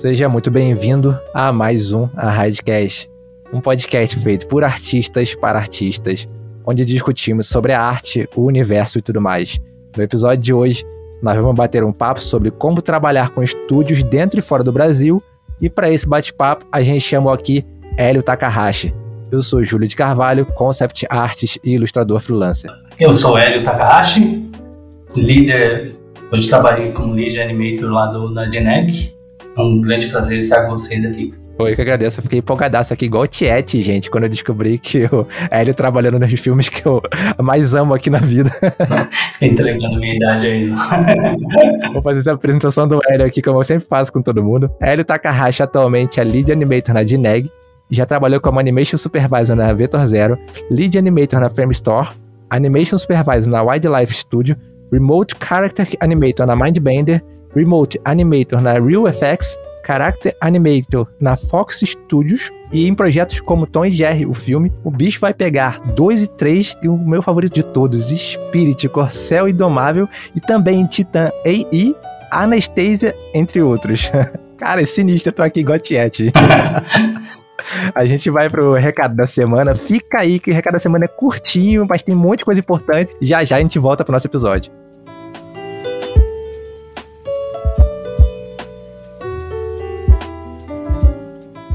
Seja muito bem-vindo a mais um A Radcast, um podcast feito por artistas para artistas, onde discutimos sobre a arte, o universo e tudo mais. No episódio de hoje, nós vamos bater um papo sobre como trabalhar com estúdios dentro e fora do Brasil, e para esse bate-papo a gente chamou aqui Hélio Takahashi. Eu sou Júlio de Carvalho, concept artist e ilustrador freelancer. Eu sou Hélio Takahashi, líder, hoje trabalhei como lead animator lá do, da Geneg. É um grande prazer estar com vocês aqui. Oi, que agradeço. Eu fiquei empolgadaço aqui, igual o gente, quando eu descobri que o Hélio trabalhando nos filmes que eu mais amo aqui na vida. Entregando minha idade aí. Vou fazer essa apresentação do Hélio aqui, como eu sempre faço com todo mundo. Hélio Takahashi atualmente é lead animator na Dineg, já trabalhou como Animation Supervisor na Vector Zero, Lead Animator na Frame Store, Animation Supervisor na Wildlife Studio, Remote Character Animator na Mindbender, Remote Animator na RealFX, Character Animator na Fox Studios e em projetos como Tom e Jerry, o filme, o bicho vai pegar 2 e 3 e o meu favorito de todos, Spirit, Corcel Indomável e também Titan AI, Anastasia, entre outros. Cara, é sinistro, eu tô aqui igual Tiete. A gente vai pro recado da semana. Fica aí que o recado da semana é curtinho, mas tem um monte de coisa importante. Já já a gente volta pro nosso episódio.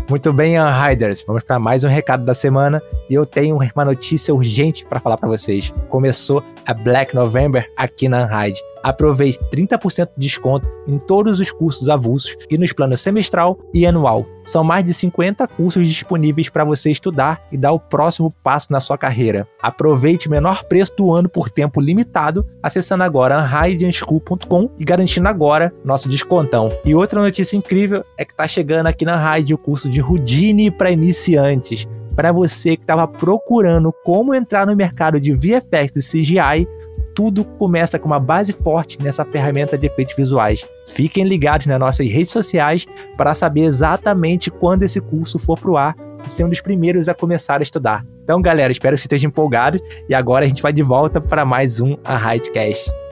Muito bem, Riders. Vamos para mais um recado da semana e eu tenho uma notícia urgente para falar para vocês. Começou a Black November aqui na Unhide. Aproveite 30% de desconto em todos os cursos avulsos e nos planos semestral e anual. São mais de 50 cursos disponíveis para você estudar e dar o próximo passo na sua carreira. Aproveite o menor preço do ano por tempo limitado, acessando agora unhideanschool.com e garantindo agora nosso descontão. E outra notícia incrível é que está chegando aqui na Raid o curso de Houdini para iniciantes. Para você que estava procurando como entrar no mercado de VFX e CGI, tudo começa com uma base forte nessa ferramenta de efeitos visuais. Fiquem ligados nas nossas redes sociais para saber exatamente quando esse curso for pro ar e ser um dos primeiros a começar a estudar. Então, galera, espero que vocês estejam empolgados e agora a gente vai de volta para mais um A Hidecast.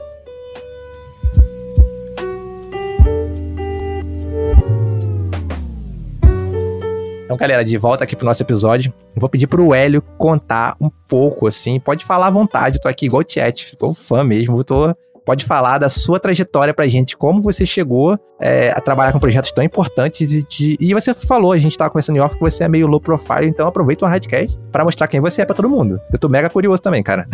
Então, galera, de volta aqui pro nosso episódio. Vou pedir pro Hélio contar um pouco, assim. Pode falar à vontade, eu tô aqui igual o chat, tô fã mesmo, tô pode falar da sua trajetória pra gente, como você chegou é, a trabalhar com projetos tão importantes e, de, e você falou, a gente tava conversando em off que você é meio low profile, então aproveita o Radcast pra mostrar quem você é pra todo mundo. Eu tô mega curioso também, cara.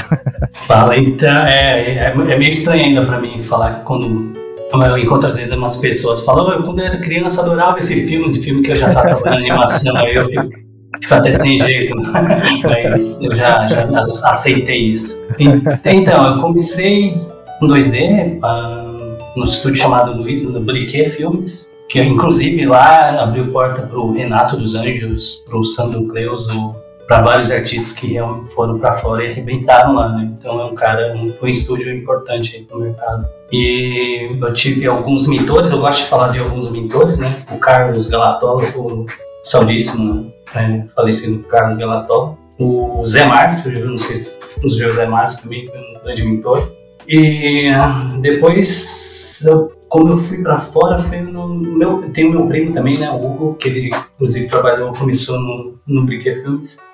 Fala, então, é, é, é meio estranho ainda pra mim falar quando eu encontro às vezes umas pessoas falando, oh, quando eu era criança adorava esse filme, de filme que eu já estava trabalhando animação, aí eu fico, fico, até sem jeito, mas eu já, já aceitei isso. Então, eu comecei em 2D, uh, no estúdio chamado Briquet Filmes, que inclusive lá abriu porta para o Renato dos Anjos, para o Sandro Cleuso, para vários artistas que foram para fora e arrebentaram lá, né? Então é um cara, um, um estúdio importante no mercado. E eu tive alguns mentores, eu gosto de falar de alguns mentores, né? O Carlos Galatola, o saudíssimo, né? falecido Carlos Galatola. O Zé eu não sei se o Zé Márcio também, foi um grande mentor. E depois, eu, como eu fui para fora, foi no meu, tem o meu primo também, né? O Hugo, que ele inclusive trabalhou, começou no, no Briquet Filmes.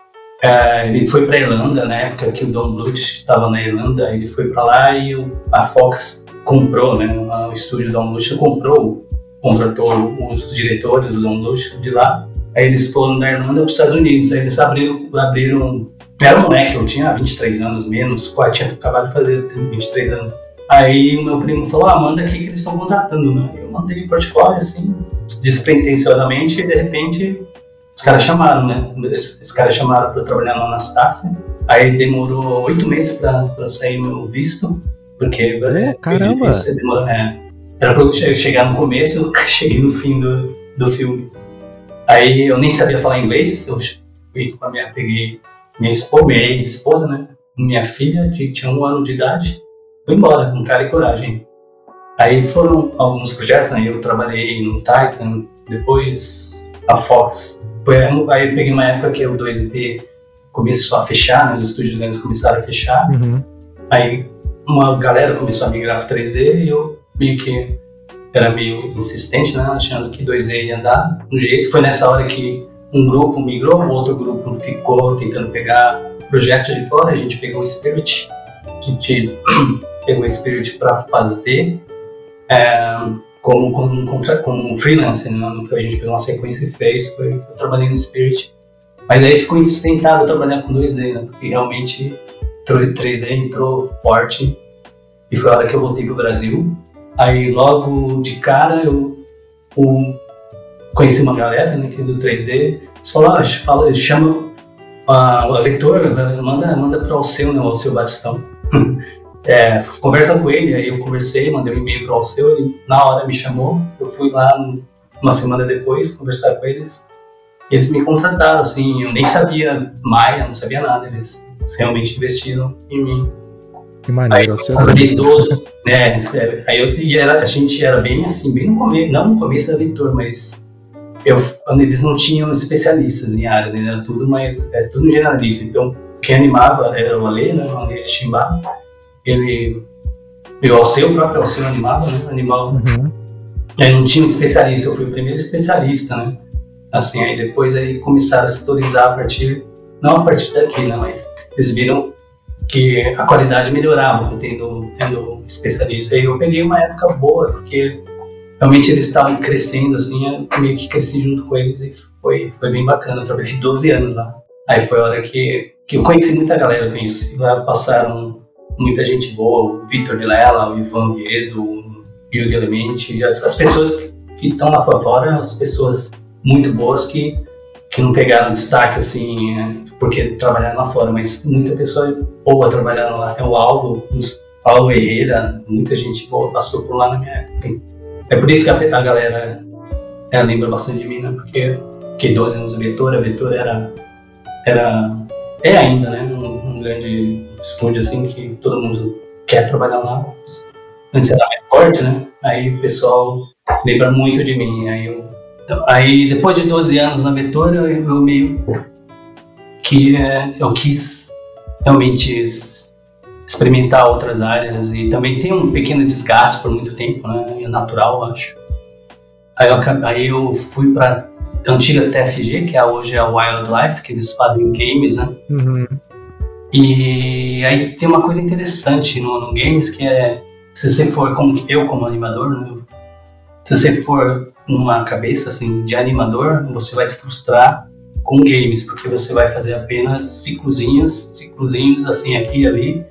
É, ele foi para Irlanda na época que o Don Bluth estava na Irlanda. Ele foi para lá e o, a Fox comprou, né? O estúdio do Don Bluth comprou, contratou os diretores do Don Bluth de lá. Aí eles foram da Irlanda para os Estados Unidos. Aí eles abriram, abriram. Era um moleque, eu tinha 23 anos menos, quase tinha acabado de fazer 23 anos. Aí o meu primo falou: Ah, manda aqui que eles estão contratando, né? Eu mandei o portfólio assim, despretensiosamente, e de repente os caras chamaram, né? Os caras chamaram para trabalhar na Anastácia. Aí demorou oito meses para sair meu visto, porque é, caramba. Difícil, demorou, é, era para eu chegar no começo, eu cheguei no fim do, do filme. Aí eu nem sabia falar inglês, eu fui com a minha, peguei minha esposa, minha ex-esposa, né? Minha filha, que tinha um ano de idade, fui embora, com cara e coragem. Aí foram alguns projetos, né? Eu trabalhei no Titan, depois a Fox aí eu peguei uma época que o 2D começou a fechar, né, os estúdios grandes começaram a fechar. Uhum. Aí uma galera começou a migrar para 3D e eu meio que era meio insistente, né? Achando que 2D ia andar um jeito. Foi nessa hora que um grupo migrou, o outro grupo ficou tentando pegar projetos de fora. A gente pegou o Spirit, a gente pegou o Spirit para fazer é, como, como, como freelance, né? Não foi a gente pegou uma sequência e fez, foi eu trabalhei no Spirit. Mas aí ficou insustentável trabalhar com 2D, né? Porque realmente 3D entrou forte e foi a hora que eu voltei pro Brasil. Aí logo de cara eu um, conheci uma galera né, que do 3D, eles falaram, ah, fala, chama a, a manda, manda para o seu, né, o seu Batistão. é, conversa com ele, aí eu conversei, mandei um e-mail para o Alceu, ele na hora me chamou, eu fui lá uma semana depois conversar com eles, e eles me contrataram, assim, eu nem sabia Maia, não sabia nada, eles realmente investiram em mim. Que maneiro, aí, eu trabalhei todo, né, aí eu, e era, a gente era bem assim, bem no começo, não no começo da Vitor, mas eu, eles não tinham especialistas em áreas, né, era tudo mais, é, tudo generalista, então quem animava era o Ale, né, o Ale Chimba, ele, e o Alceu, o próprio Alceu animava, né, animal, uhum. aí não tinha especialista, eu fui o primeiro especialista, né, assim, aí depois aí começaram a setorizar a partir, não a partir daqui, né, mas eles viram que a qualidade melhorava tendo, tendo especialista. E eu peguei uma época boa, porque realmente eles estavam crescendo, assim, eu meio que cresci junto com eles e foi, foi bem bacana. Eu trabalhei 12 anos lá. Aí foi a hora que, que eu conheci muita galera, eu conheci. Lá passaram muita gente boa, o Vitor Vilela, o Ivan Viedo, o Hugo Elemente, as, as pessoas que estão lá fora, as pessoas muito boas que, que não pegaram destaque, assim, né, porque trabalharam lá fora, mas muita pessoa boa trabalhando lá. Tem o Aldo, o Paulo Herrera, muita gente boa passou por lá na minha época. É por isso que a, a galera é, lembra bastante de mim, né? Porque fiquei 12 anos na Vetor, a Vetor era, era é ainda, né? Um, um, grande estúdio assim que todo mundo quer trabalhar lá. Antes era mais forte, né? Aí o pessoal lembra muito de mim. Aí, eu, então, aí depois de 12 anos na Vetor, eu, eu meio que é, eu quis realmente experimentar outras áreas e também tem um pequeno desgaste por muito tempo, né? É natural, acho. Aí eu, aí eu fui para antiga TFG, que é hoje é a Wildlife, que eles fazem games, né? Uhum. E aí tem uma coisa interessante no, no, games que é se você for como eu como animador, né? se você for uma cabeça assim de animador, você vai se frustrar com games, porque você vai fazer apenas ciclozinhos, ciclozinhos assim aqui e ali,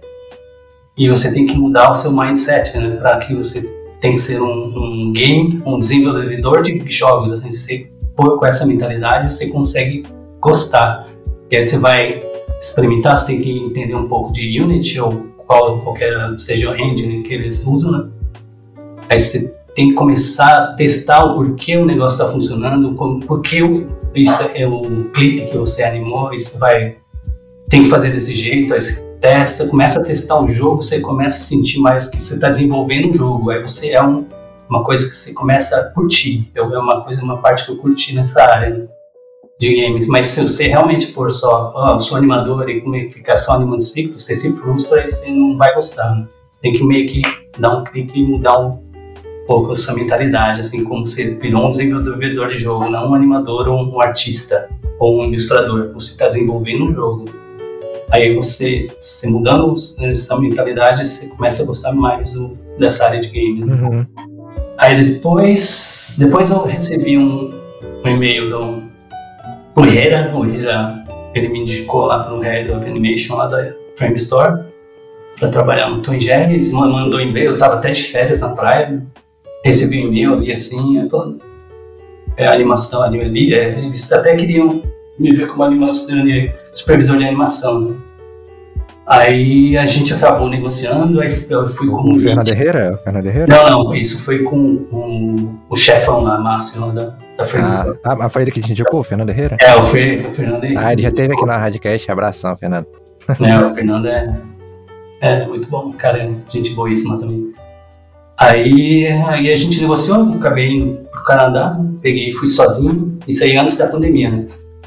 e você tem que mudar o seu mindset, né, para que você tem que ser um, um, game, um desenvolvedor de jogos, assim, se você for com essa mentalidade, você consegue gostar, e aí você vai experimentar, você tem que entender um pouco de Unity ou qual qualquer seja o engine que eles usam, né? Aí você tem que começar a testar o porquê o negócio está funcionando, por que isso é o clipe que você animou, isso vai tem que fazer desse jeito, aí você testa, começa a testar o jogo, você começa a sentir mais que você está desenvolvendo um jogo, aí você é um, uma coisa que você começa a curtir, é uma coisa, uma parte que eu curti nessa área né, de games, mas se você realmente for só, oh, sou animador e ficar só animando ciclos, você se frustra e você não vai gostar, né? Você tem que meio que dar um clique e mudar um pouco a sua mentalidade, assim como você virou um desenvolvedor de jogo, não um animador ou um artista ou um ilustrador. Você está desenvolvendo um jogo. Aí você, se mudando essa mentalidade, você começa a gostar mais do, dessa área de games. Uhum. Aí depois, depois eu recebi um, um e-mail do, do O Herrera, ele me indicou lá para o Head of Animation lá da Frame Store para trabalhar no Jerry, eles mandou e-mail, eu estava até de férias na praia, recebi um e-mail ali assim, é, é animação, ali, é, eles até queriam me ver como animação, supervisor de animação, né? Aí a gente acabou negociando, aí eu fui com o Fernando Herrera? Fernando Herrera? Não, não, isso foi com, com o chefão lá, Márcio, da, da Fernanda. Ah, ah, foi ele que te indicou, o Fernando Herrera? É, o, Fer, o Fernando Herrera. Ah, ele já esteve aqui na Radcast, abração, Fernando. É, o Fernando é, é muito bom, cara, é gente boíssima também. Aí, aí a gente negociou, acabei indo pro Canadá, peguei fui sozinho, isso aí antes da pandemia, né?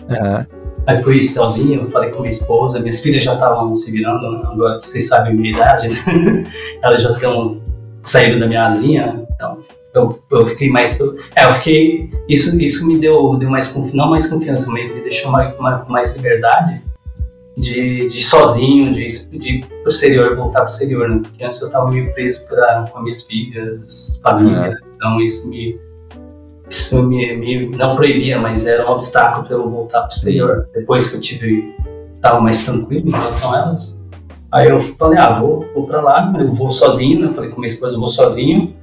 Uhum. Aí fui sozinho, falei com minha esposa, minhas filhas já estavam se virando, né? agora vocês sabem a minha idade, né? elas já estão saindo da minha asinha, então eu, eu fiquei mais. É, eu fiquei. Isso, isso me deu, deu mais confiança, não mais confiança, mas me deixou mais, mais, mais liberdade de, de ir sozinho, de, de exterior, voltar pro exterior, né? Porque antes eu tava meio preso pra, com as minhas filhas, família, uhum. então isso me. Isso me, me não proibia, mas era um obstáculo para eu voltar pro exterior. Depois que eu tive. tava mais tranquilo em relação a elas. Aí eu falei, ah, vou, vou pra lá, eu vou sozinho, né? Falei com minha esposa, eu vou sozinho.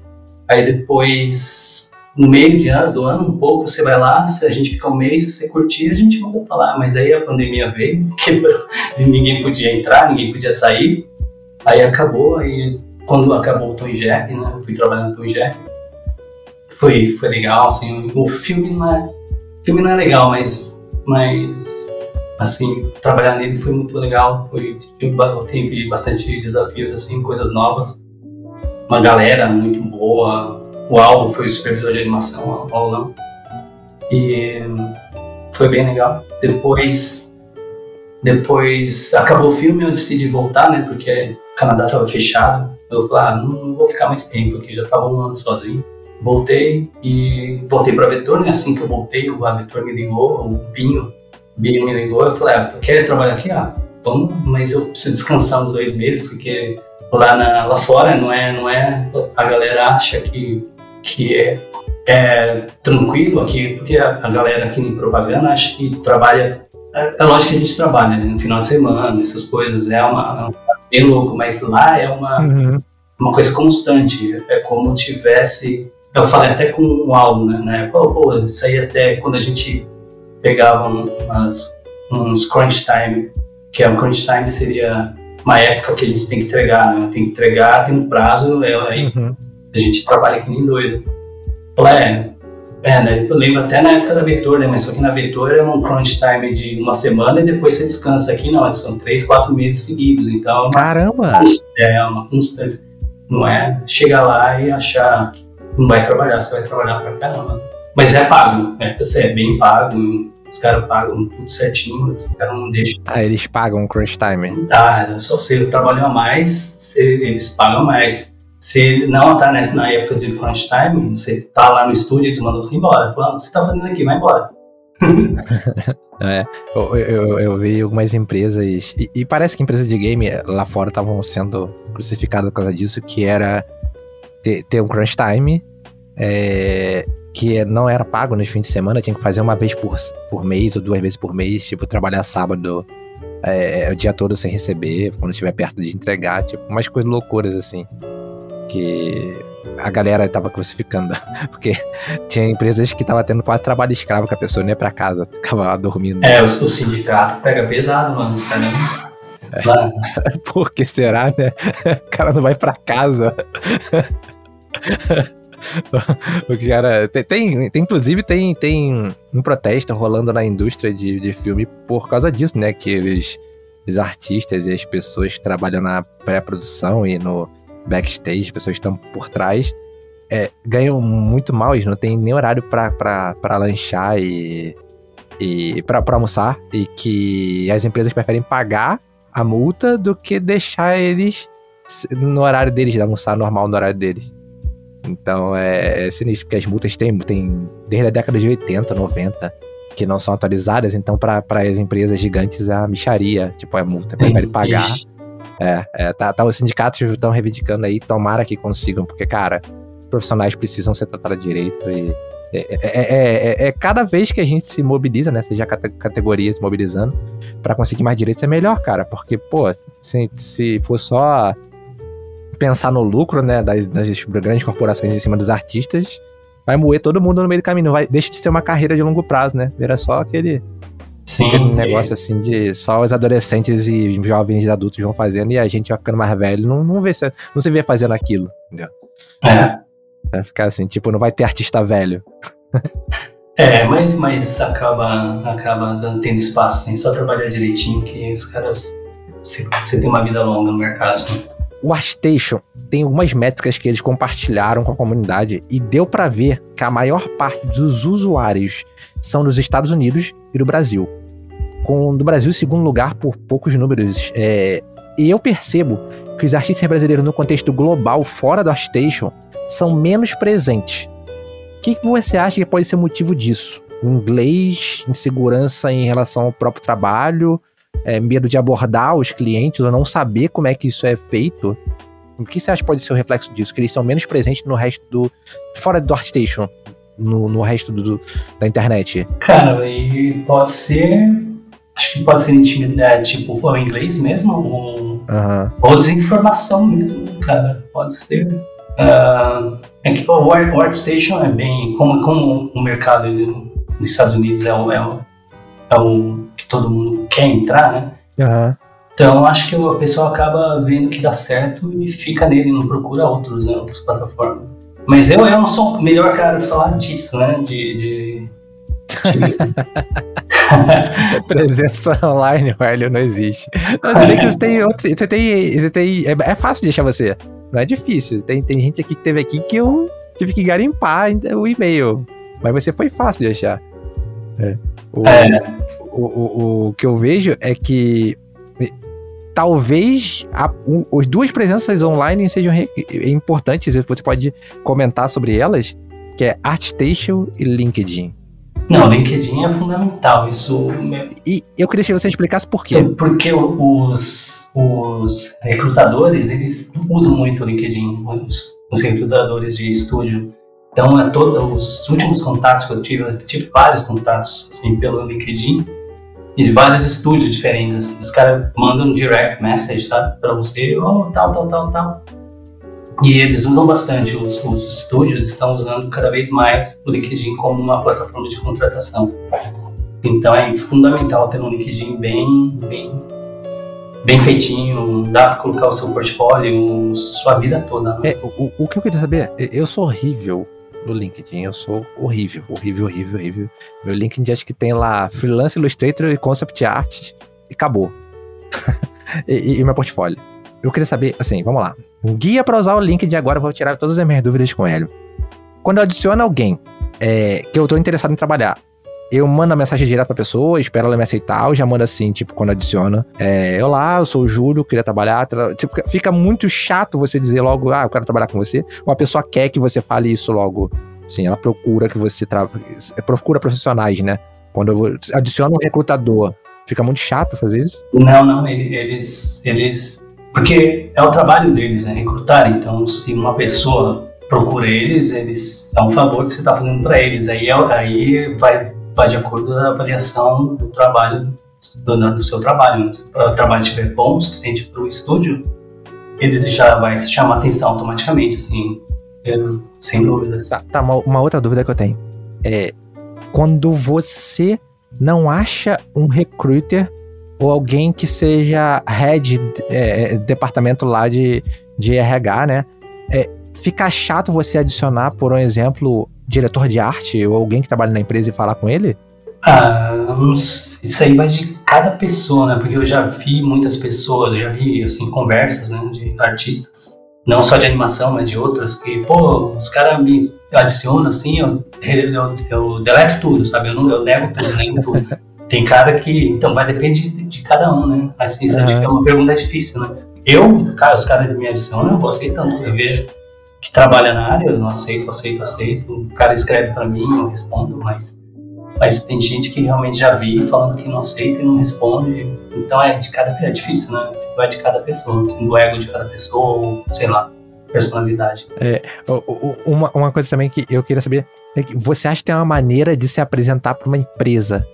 Aí depois no meio de ano, do ano, um pouco, você vai lá, se a gente fica um mês, se você curtir, a gente manda pra lá. Mas aí a pandemia veio, quebrou, ninguém podia entrar, ninguém podia sair. Aí acabou, aí quando acabou o Tom Jerry, né, fui trabalhando no Tom Jerry, foi, foi legal, assim, o filme não é, filme não é legal, mas, mas, assim, trabalhar nele foi muito legal, foi, teve bastante desafios, assim, coisas novas, uma galera muito boa, o Aldo foi o supervisor de animação, o Aulão. E foi bem legal. Depois, depois acabou o filme, eu decidi voltar, né? Porque o Canadá estava fechado. Eu falei, ah, não, não, vou ficar mais tempo aqui, já estava um ano sozinho. Voltei e voltei para Vetor, né? Assim que eu voltei, o Vetor me ligou, o Binho, o Binho me ligou. Eu falei, ah, quer trabalhar aqui? Ah, vamos, mas eu preciso descansar uns dois meses, porque lá, na, lá fora não é, não é. A galera acha que que é, é tranquilo aqui, porque a, a, galera aqui em propaganda acha que trabalha. É, é lógico que a gente trabalha né, no final de semana, essas coisas, é uma. É bem louco, mas lá é uma, uhum. uma coisa constante. É como tivesse. Eu falei até com o Aldo, né? Na época, pô, isso aí até quando a gente pegava umas, uns crunch time, que é um crunch time seria uma época que a gente tem que entregar, né? Tem que entregar, tem um prazo, é, aí uhum a gente trabalha que nem doido. Falei, é, é, né? Eu lembro até na época da Vetor, né? Mas só que na Vetor é um crunch time de uma semana e depois você descansa. Aqui não, são três, quatro meses seguidos. Então. Caramba! É uma constância. Não é chegar lá e achar que não vai trabalhar, você vai trabalhar pra caramba. Mas é pago, é, você é bem pago, os caras pagam tudo certinho, os caras não deixam. Ah, eles pagam o crunch time? Ah, só se trabalhar mais, eles pagam mais. Se não tá nessa, na época de crunch time, você tá lá no estúdio e eles mandam você embora. Falando, o que você tá fazendo aqui? Vai embora. é, eu, eu, eu, vi algumas empresas, e, e, parece que empresas de game lá fora estavam sendo crucificadas por causa disso, que era ter, ter um crunch time, é, que não era pago nos fins de semana, tinha que fazer uma vez por, por mês ou duas vezes por mês, tipo, trabalhar sábado é, o dia todo sem receber, quando estiver perto de entregar, tipo, umas coisas loucuras assim que a galera tava crucificando. Porque tinha empresas que tava tendo quase trabalho escravo, que a pessoa não ia pra casa, ficava lá dormindo. É, o, o sindicato pega pesado, mano, os caras. É. Por que será, né? O cara não vai pra casa. o cara. Tem, tem, inclusive, tem, tem um protesto rolando na indústria de, de filme por causa disso, né? Que eles, os artistas e as pessoas que trabalham na pré-produção e no backstage, as pessoas estão por trás, é, ganham muito mal, eles não tem nem horário para lanchar e, e para almoçar, e que as empresas preferem pagar a multa do que deixar eles no horário deles, de almoçar normal no horário deles. Então é, é sinistro, porque as multas tem desde a década de 80, 90, que não são atualizadas, então para as empresas gigantes a micharia, tipo, a multa, prefere pagar. É, é tá, tá, os sindicatos estão reivindicando aí, tomara que consigam, porque, cara, profissionais precisam ser tratados direito e. É, é, é, cada vez que a gente se mobiliza, né? Seja a categoria se mobilizando, para conseguir mais direitos é melhor, cara. Porque, pô, se, se for só pensar no lucro, né, das, das grandes corporações em cima dos artistas, vai moer todo mundo no meio do caminho. Vai, deixa de ser uma carreira de longo prazo, né? Vira só aquele Sim, Aquele negócio assim de só os adolescentes e jovens e adultos vão fazendo e a gente vai ficando mais velho, não, não, vê, não se vê fazendo aquilo, entendeu? É. Vai ficar assim, tipo, não vai ter artista velho. É, mas, mas acaba, acaba dando, tendo espaço, assim, só trabalhar direitinho que os caras. Você tem uma vida longa no mercado, assim. O ArtStation tem algumas métricas que eles compartilharam com a comunidade e deu para ver que a maior parte dos usuários são dos Estados Unidos e do Brasil. Com do Brasil em segundo lugar por poucos números. É, e eu percebo que os artistas brasileiros no contexto global, fora do ArtStation, são menos presentes. O que, você acha que pode ser motivo disso? O inglês, insegurança em relação ao próprio trabalho, é, medo de abordar os clientes ou não saber como é que isso é feito? O que você acha que pode ser o reflexo disso? Que eles são menos presentes no resto do. fora do ArtStation, no, no resto do, da internet? Cara, e pode ser. Acho que pode ser intimidade, tipo, o inglês mesmo, ou, uhum. ou desinformação mesmo, cara. Pode ser. Uh, é que o, o ArtStation é bem. Como, como o mercado nos Estados Unidos é o, é o, é o que todo mundo quer entrar, né? Uhum. Então acho que a pessoa acaba vendo que dá certo e fica nele, não procura outros, né, outras plataformas. Mas eu, eu não sou o melhor cara de falar disso, né? De. de, de... Presença online, velho, não existe. Você vê que você tem outro. Você tem. Você tem é, é, fácil de achar você. Não é difícil. Tem, tem gente aqui que teve aqui que eu tive que garimpar o e-mail. Mas você foi fácil de achar. É. O, é. O, o, o, que eu vejo é que talvez a, o, as duas presenças online sejam re, importantes, você pode comentar sobre elas, que é ArtStation e LinkedIn. Não, LinkedIn é fundamental. Isso. E eu queria que você explicasse por quê. Porque os, os recrutadores eles usam muito o LinkedIn, os, os recrutadores de estúdio. Então, é todo, os últimos contatos que eu tive, eu tive vários contatos assim, pelo LinkedIn e vários estúdios diferentes. Os caras mandam direct message, para você, oh, tal, tal, tal, tal. E eles usam bastante, os, os estúdios estão usando cada vez mais o LinkedIn como uma plataforma de contratação. Então é fundamental ter um LinkedIn bem, bem, bem feitinho, dá para colocar o seu portfólio, sua vida toda. Né? É, o, o que eu queria saber, eu sou horrível no LinkedIn. Eu sou horrível, horrível, horrível, horrível. Meu LinkedIn acho que tem lá Freelance Illustrator e Concept Art e acabou. e, e, meu portfólio. Eu queria saber, assim, vamos lá. Um guia para usar o LinkedIn agora, eu vou tirar todas as minhas dúvidas com ele. Quando eu adiciono alguém é, que eu tô interessado em trabalhar, eu mando a mensagem direto pra pessoa, espero ela me aceitar, ou já manda assim, tipo, quando adiciona. É, Olá, eu sou o Júlio, queria trabalhar. Tra... Tipo, fica muito chato você dizer logo, ah, eu quero trabalhar com você. Ou a pessoa quer que você fale isso logo. Sim, ela procura que você tra... procura profissionais, né? Quando eu adiciono um recrutador, fica muito chato fazer isso? Não, não, eles, eles, porque é o trabalho deles, né, recrutar. Então, se uma pessoa procura eles, eles é um favor que você está fazendo para eles. Aí, aí vai vai de acordo com a avaliação do trabalho, do, do seu trabalho. Né? Se o trabalho estiver bom o suficiente para o estúdio, ele já vai se chamar atenção automaticamente, assim, sem dúvidas. Tá, tá uma, uma, outra dúvida que eu tenho. É, quando você não acha um recruiter ou alguém que seja head é, departamento lá de, de RH, né? É, fica chato você adicionar, por um exemplo, diretor de arte ou alguém que trabalha na empresa e falar com ele? Ah, isso aí vai de cada pessoa, né? Porque eu já vi muitas pessoas, já vi, assim, conversas, né, de artistas, não só de animação, mas de outras, que, pô, os caras me adicionam, assim, eu, eu, eu, deleto tudo, sabe? Eu, não, eu nego tudo, nego tudo. Tem cara que, então, vai depender de, de cada um, né? Assim, isso uhum. é uma pergunta difícil, né? Eu, cara, os caras me adicionam, eu vou aceitando, eu vejo que trabalha na área, eu não aceito, aceito, aceito. O cara escreve para mim, eu respondo, mas, mas tem gente que realmente já vi falando que não aceita e não responde. Então é de cada é difícil, né? Vai de cada pessoa, do ego de cada pessoa, ou sei lá, personalidade. É, uma, uma coisa também que eu queria saber é que você acha que tem uma maneira de se apresentar para uma empresa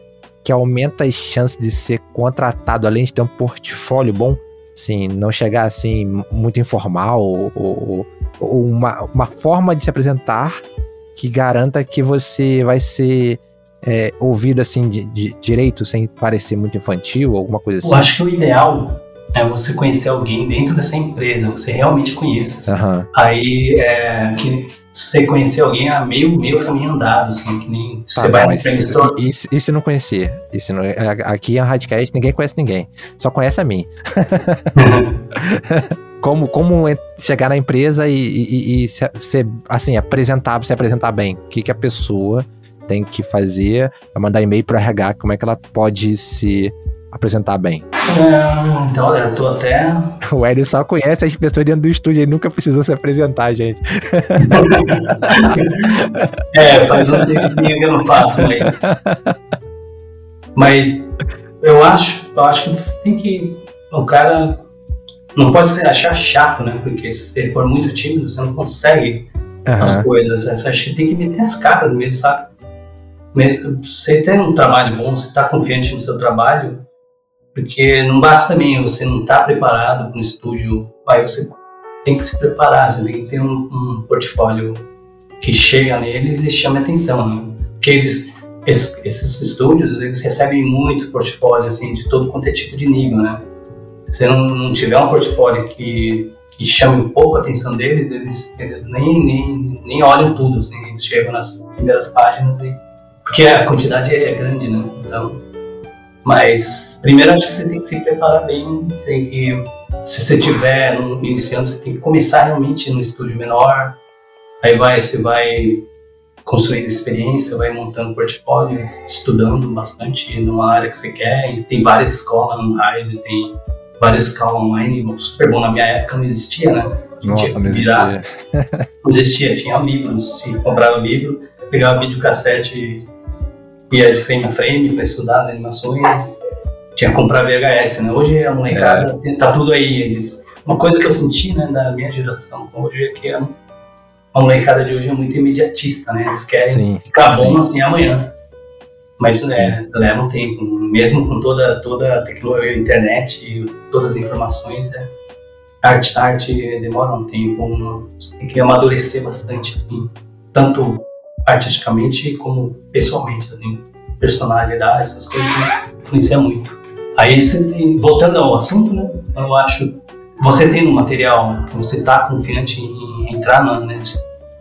que aumenta as chances de ser contratado, além de ter um portfólio bom? Assim, não chegar assim muito informal ou, ou, ou uma, uma forma de se apresentar que garanta que você vai ser é, ouvido assim de, de, direito, sem parecer muito infantil, alguma coisa assim? Eu acho que o ideal é você conhecer alguém dentro dessa empresa, você realmente conheça. Uhum. Aí, é, que você conhecer alguém a meio, meio caminho andado, assim, que nem tá, você vai no empreendedor. Isso, isso não conhecer. Isso não, aqui em Radcast ninguém conhece ninguém. Só conhece a mim. como, como chegar na empresa e, e, e se, assim, apresentar, se apresentar bem. O que, que a pessoa tem que fazer, mandar e-mail para RH, como é que ela pode se apresentar bem? É, então, eu tô até. O Ed só conhece as pessoas dentro do estúdio, ele nunca precisou se apresentar, gente. é, faz um tempinho que eu não faço, mas. Mas eu acho, eu acho que você tem que. O cara não pode se achar chato, né? Porque se ele for muito tímido, você não consegue uhum. as coisas. Você acha que tem que meter as caras mesmo, sabe? Mesmo, você tem um trabalho bom, você está confiante no seu trabalho, porque não basta também você não estar tá preparado para um estúdio, aí você tem que se preparar, você tem que ter um, um portfólio que chega neles e chame atenção, né? Porque eles, esses, esses, estúdios, eles recebem muito portfólio, assim, de todo quanto é tipo de nível, né? Se não, não tiver um portfólio que, que chame um pouco a atenção deles, eles, eles nem, nem, nem olham tudo, assim, eles chegam nas primeiras páginas e... Porque a quantidade é grande, né? Então mas primeiro acho que você tem que se preparar bem, tem que se você tiver iniciando, você tem que começar realmente no estúdio menor. Aí vai, você vai construindo experiência, vai montando portfólio, estudando bastante numa área que você quer. E tem várias escolas online, tem várias escolas online, super bom. Na minha época não existia, né? A gente Nossa, tinha que se virar. Não existia, tinha livros, tinha o livro, pegava videocassete ia de frame a frame para estudar as animações. Tinha que comprar VHS, né? Hoje a molecada é. tá tudo aí. Eles... Uma coisa que eu senti, né, da minha geração hoje é que a, a molecada de hoje é muito imediatista, né? Eles querem sim, ficar bom sim. assim amanhã. Mas né, leva um tempo, mesmo com toda, toda a tecnologia, a internet e todas as informações, é, arte, arte demora um tempo, você tem que amadurecer bastante, assim, tanto artisticamente como pessoalmente, assim, personalidade, essas coisas né, influenciam muito. Aí você tem, voltando ao assunto, né, eu acho, você tendo um material que você está confiante em entrar no, né,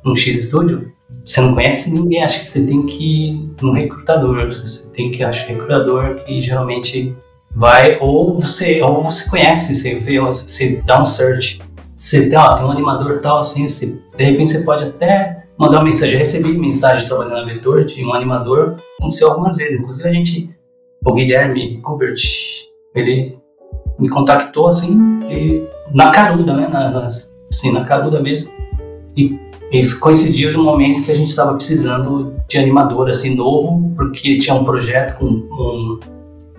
num X Studio, você não conhece ninguém, acho que você tem que ir num recrutador, você tem que achar recrutador que geralmente vai, ou você, ou você conhece, você vê, você dá um search, você tem, ó, tem um animador tal assim, você, de repente você pode até mandar uma mensagem. Eu recebi mensagem trabalhando na Vetor de um animador, aconteceu algumas vezes. Inclusive a gente, o Guilherme Gubert, ele me contactou assim, e, na caruda, né? Na, na, assim, na caruda mesmo. E, e coincidiu no momento que a gente estava precisando de animador assim novo, porque tinha um projeto com um,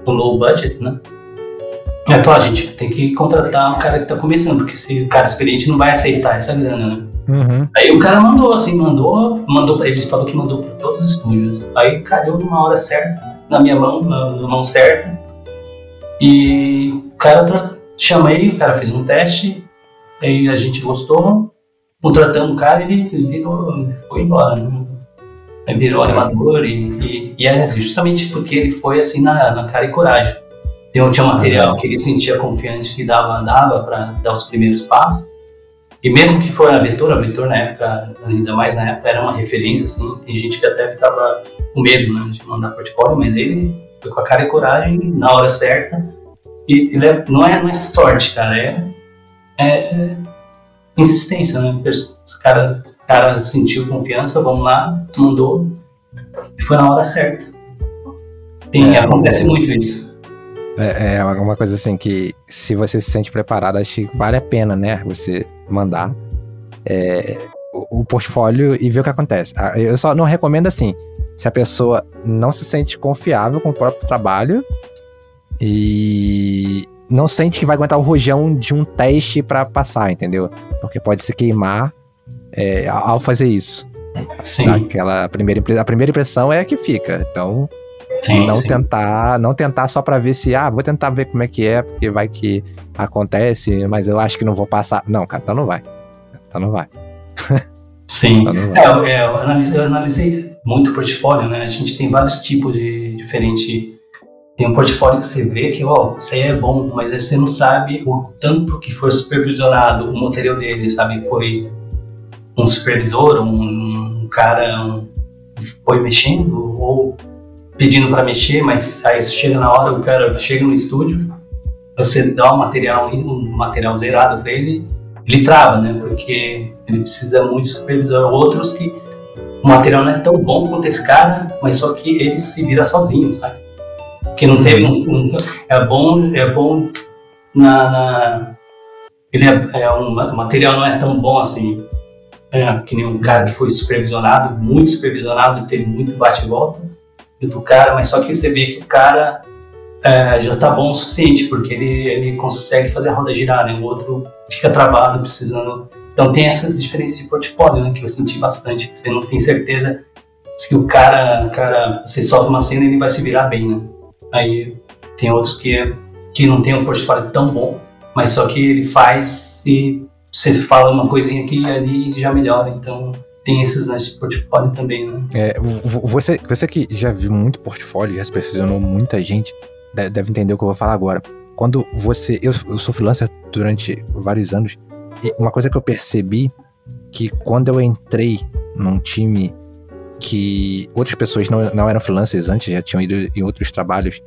um low budget, né? Aí falou, a gente tem que contratar um cara que está começando, porque se o cara experiente não vai aceitar essa grana, né? Uhum. Aí o cara mandou, assim, mandou, mandou, ele falou que mandou para todos os estúdios. Aí caiu numa hora certa, na minha mão, na, na mão certa. E o cara, chamei, o cara fez um teste, aí a gente gostou, contratamos o cara e ele virou, foi embora, né? Aí virou animador e, e, e, é justamente porque ele foi assim na, na cara e coragem. Então, tinha material que ele sentia confiante que dava, dava para dar os primeiros passos. E mesmo que for a Vetor, a Vetor na época, ainda mais na época, era uma referência, assim, tem gente que até ficava com medo né, de mandar portfólio, mas ele foi com a cara e coragem, na hora certa, e, e é, não, é, não é sorte, cara, é, é insistência, né? O cara, cara sentiu confiança, vamos lá, mandou, e foi na hora certa. Tem, é, acontece muito isso. É, é uma coisa assim que, se você se sente preparado, acho que vale a pena, né? Você mandar é, o, o, portfólio e ver o que acontece. Ah, eu só não recomendo assim, se a pessoa não se sente confiável com o próprio trabalho e não sente que vai aguentar o rojão de um teste para passar, entendeu? Porque pode se queimar é, ao fazer isso. Sim. Aquela primeira, a primeira impressão é a que fica. Então, Sim, não sim. tentar, não tentar só para ver se, ah, vou tentar ver como é que é, porque vai que acontece, mas eu acho que não vou passar. Não, cara, então não vai. Então não vai. Sim. então não vai. É, é, eu, analisei, eu analisei muito o portfólio, né? A gente tem vários tipos de diferente. Tem um portfólio que você vê que, ó, isso aí é bom, mas você não sabe o tanto que foi supervisionado o material dele, sabe? Foi um supervisor, um, um cara um, foi mexendo, ou pedindo para mexer, mas aí chega na hora, o cara chega no estúdio, você dá um material, um material zerado para ele, ele trava, né? Porque ele precisa muito de supervisor. Outros que o material não é tão bom quanto esse cara, mas só que ele se vira sozinho, sabe? Porque não teve um, um é bom, é bom na, na ele é, é um o material não é tão bom assim, é, que nem um cara que foi supervisionado, muito supervisionado, teve muito bate e volta do cara, mas só que você vê que o cara é, já tá bom o suficiente, porque ele, ele consegue fazer a roda girar, né? O outro fica travado, precisando. Então tem essas diferenças de portfólio, né? Que eu senti bastante. Você não tem certeza se o cara, o cara, você solta uma cena e ele vai se virar bem, né? Aí tem outros que, que não tem um portfólio tão bom, mas só que ele faz e você fala uma coisinha aqui e ali já melhora. Então tem esses né, de portfólio também, né? É, você, você que já viu muito portfólio, já supervisionou muita gente, deve entender o que eu vou falar agora. Quando você. Eu, eu sou freelancer durante vários anos, e uma coisa que eu percebi que quando eu entrei num time que outras pessoas não, não eram freelancers antes, já tinham ido em outros trabalhos,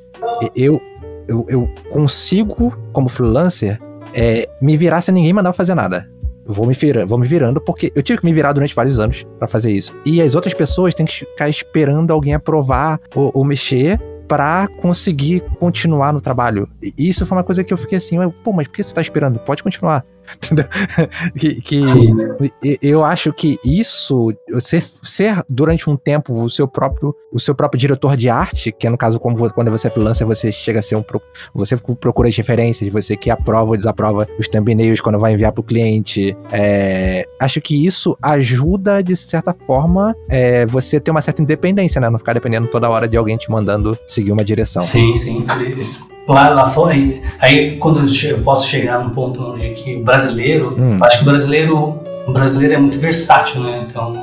eu, eu, eu consigo, como freelancer, é, me virar sem ninguém mandar fazer nada. Vou me, virando, vou me virando, porque eu tive que me virar durante vários anos para fazer isso. E as outras pessoas têm que ficar esperando alguém aprovar ou, ou mexer para conseguir continuar no trabalho. E isso foi uma coisa que eu fiquei assim, pô, mas por que você tá esperando? Pode continuar. que, que eu acho que isso, ser, ser durante um tempo o seu próprio o seu próprio diretor de arte, que é no caso como quando você é freelancer, você chega a ser um você procura as referências, você que aprova ou desaprova os thumbnails quando vai enviar para o cliente. É, acho que isso ajuda de certa forma é, você ter uma certa independência, né? Não ficar dependendo toda hora de alguém te mandando seguir uma direção. Sim, sim. Lá, lá fora, aí, aí quando eu posso chegar num ponto onde que o brasileiro, hum. acho que o brasileiro, o brasileiro é muito versátil, né? Então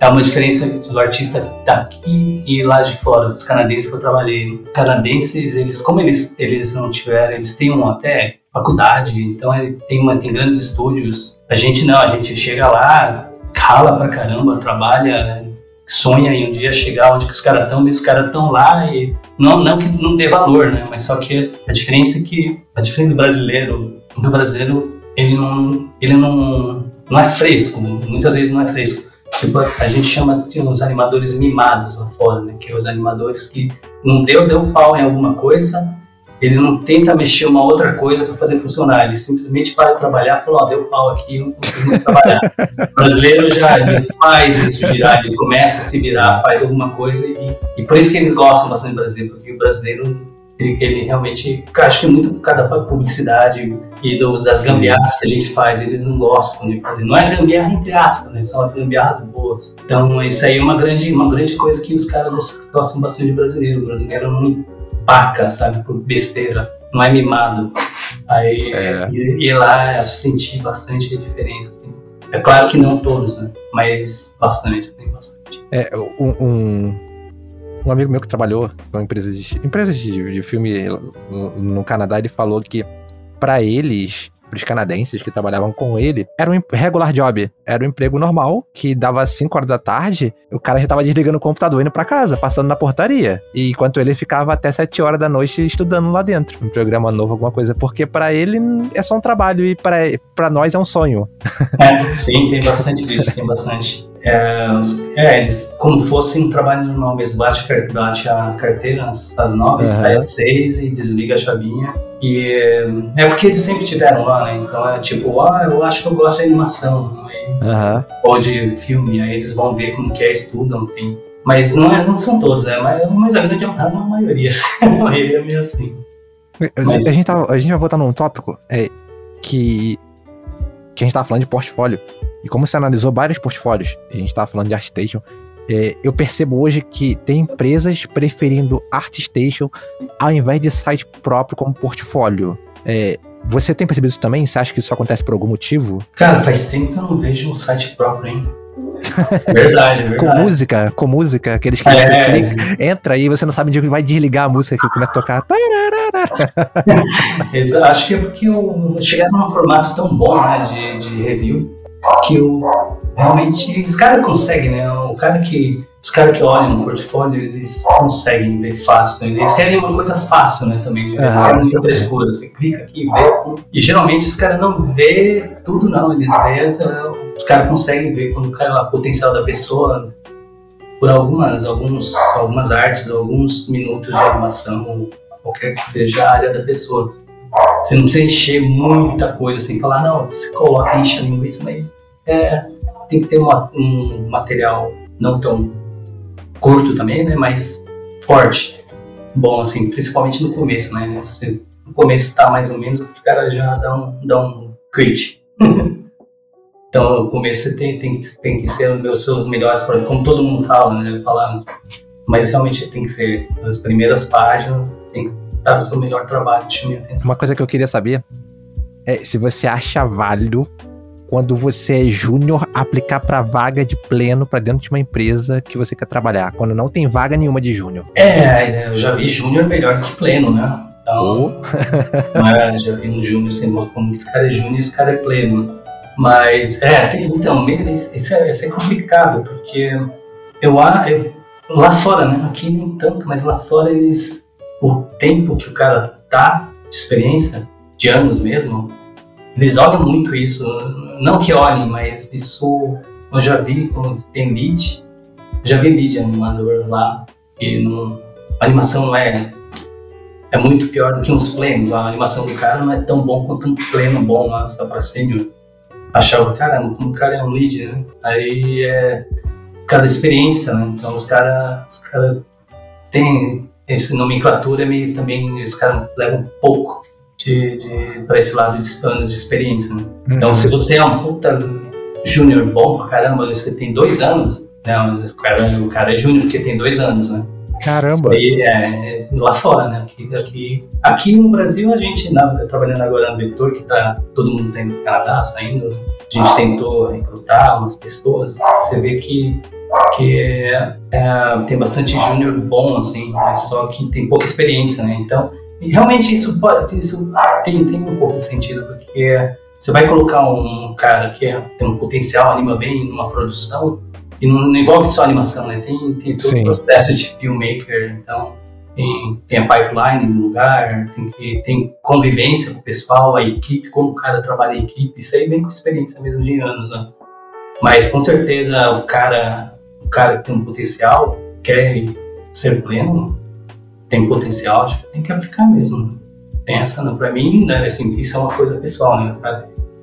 é uma diferença do artista daqui e lá de fora, dos canadenses que eu trabalhei. Canadenses, eles, como eles, eles não tiveram, eles têm um até faculdade, então ele tem, uma, tem grandes estúdios. A gente não, a gente chega lá, cala pra caramba, trabalha sonha em um dia chegar onde que os caras estão, mas os caras estão lá e não, não que não dê valor, né? Mas só que a diferença é que a diferença do brasileiro, do brasileiro, ele não, ele não, não é fresco, muitas vezes não é fresco. Tipo, a gente chama de uns animadores mimados lá fora, né? Que é os animadores que não deu, deu pau em alguma coisa, ele não tenta mexer uma outra coisa para fazer funcionar, ele simplesmente para de trabalhar e fala, ó, deu pau aqui, não consigo mais trabalhar. o brasileiro já ele faz isso girar, ele começa a se virar, faz alguma coisa e, e por isso que eles gostam bastante do brasileiro, porque o brasileiro ele, ele realmente, acho que muito por causa da publicidade e dos, das gambiarras que a gente faz, eles não gostam de fazer. Não é gambiarra entre aspas, né? São as gambiarras boas. Então, isso aí é uma grande, uma grande coisa que os caras gostam bastante de brasileiro. O brasileiro não, paca, sabe, por besteira, não é mimado. Aí, é. e, e, lá eu senti bastante a diferença. Assim. É claro que não todos, né? Mas bastante, tem bastante. É, um, um, um, amigo meu que trabalhou com empresas de, empresas de, de filme no Canadá, ele falou que para eles os canadenses que trabalhavam com ele, era um regular job. Era um emprego normal, que dava 5 horas da tarde, o cara já tava desligando o computador indo para casa, passando na portaria. E enquanto ele ficava até 7 horas da noite estudando lá dentro, um programa novo, alguma coisa. Porque para ele é só um trabalho e para nós é um sonho. É, sim, tem bastante disso, tem bastante. É, é, eles, como fosse um trabalho normal mesmo, bate, bate a carteira às, nove, uhum. sai às seis e desliga a chavinha. E é porque eles sempre tiveram lá, né? Então é tipo, ah, eu acho que eu gosto de animação, aí, uhum. ou de filme, aí eles vão ver como que é, estudam, tem. Mas não, é, não são todos, é, mas, mas a grande a maioria, a maioria é meio assim. Mas... A, gente tá, a gente vai voltar num tópico é, que, que a gente tava falando de portfólio. E como você analisou vários portfólios, a gente estava falando de ArtStation, é, eu percebo hoje que tem empresas preferindo ArtStation ao invés de site próprio como portfólio. É, você tem percebido isso também? Você acha que isso acontece por algum motivo? Cara, faz tempo que eu não vejo um site próprio, hein? Verdade, verdade. com música, com música, aqueles que é. você clica, entra aí você não sabe onde vai desligar a música que começa a tocar. Acho que é porque eu chegar num formato tão bom né, de, de review que o, realmente os caras conseguem, né? O cara que os caras que olham no portfólio, eles conseguem ver fácil. Né? Eles querem uma coisa fácil, né? Também, de uhum. muita frescura. Você clica aqui e vê. E geralmente os caras não vê tudo, não. Eles vê, os caras conseguem ver quando cai o potencial da pessoa, por algumas, alguns, algumas artes, alguns minutos de animação, qualquer que seja a área da pessoa. Você não precisa encher muita coisa assim, falar, não, você coloca, enche a linguiça, mas é, tem que ter uma, um material não tão curto também, né, mas forte. Bom, assim, principalmente no começo, né? Você, no começo tá mais ou menos, os caras já dão, dão quit. então, no começo você tem, tem, tem que ser os seus melhores, como todo mundo fala, né? Falar, mas realmente tem que ser as primeiras páginas, tem que dar o seu melhor trabalho, chamar atenção. Uma coisa que eu queria saber é se você acha válido quando você é júnior aplicar para vaga de pleno para dentro de uma empresa que você quer trabalhar, quando não tem vaga nenhuma de júnior. É, eu já vi júnior melhor que pleno, né? Então, oh. é, já vi um júnior sem como esse cara é júnior, esse cara é pleno. Mas é, tem, então, isso é, isso é complicado, porque eu, eu lá fora, né? Aqui nem tanto, mas lá fora eles o tempo que o cara tá de experiência, de anos mesmo, eles olham muito isso. Não que olhem, mas isso eu já vi quando tem lead. Já vi lead animador lá e não, a animação não é é muito pior do que uns plenos. A animação do cara não é tão bom quanto um pleno bom lá só pra sênior. Achava, caramba, como o cara é um lead, né? Aí é cada experiência, né? Então os caras os cara têm essa nomenclatura me, também esse cara leva um pouco de, de para esse lado de anos de experiência. Né? Uhum. Então, se você é um puta júnior bom pra caramba, você tem dois anos, né? O cara, o cara é júnior porque tem dois anos, né? Caramba! Aí, é, é, lá fora, né? Aqui, aqui, aqui no Brasil, a gente, na, trabalhando agora no Vetor, que tá todo mundo tem no Canadá saindo, né? a gente tentou recrutar umas pessoas, você vê que que é, tem bastante júnior bom, assim, mas só que tem pouca experiência, né? Então, realmente isso, pode, isso tem, tem um pouco de sentido, porque você vai colocar um cara que é, tem um potencial, anima bem numa produção, e não, não envolve só animação, né? Tem, tem todo o processo de filmmaker, então tem, tem a pipeline no lugar, tem, que, tem convivência com o pessoal, a equipe, como o cara trabalha em equipe, isso aí vem com experiência mesmo de anos, né? Mas com certeza o cara cara que tem um potencial, quer ser pleno, tem potencial, acho que tem que aplicar mesmo. Tem essa, não, pra mim, né, assim, isso é uma coisa pessoal, né,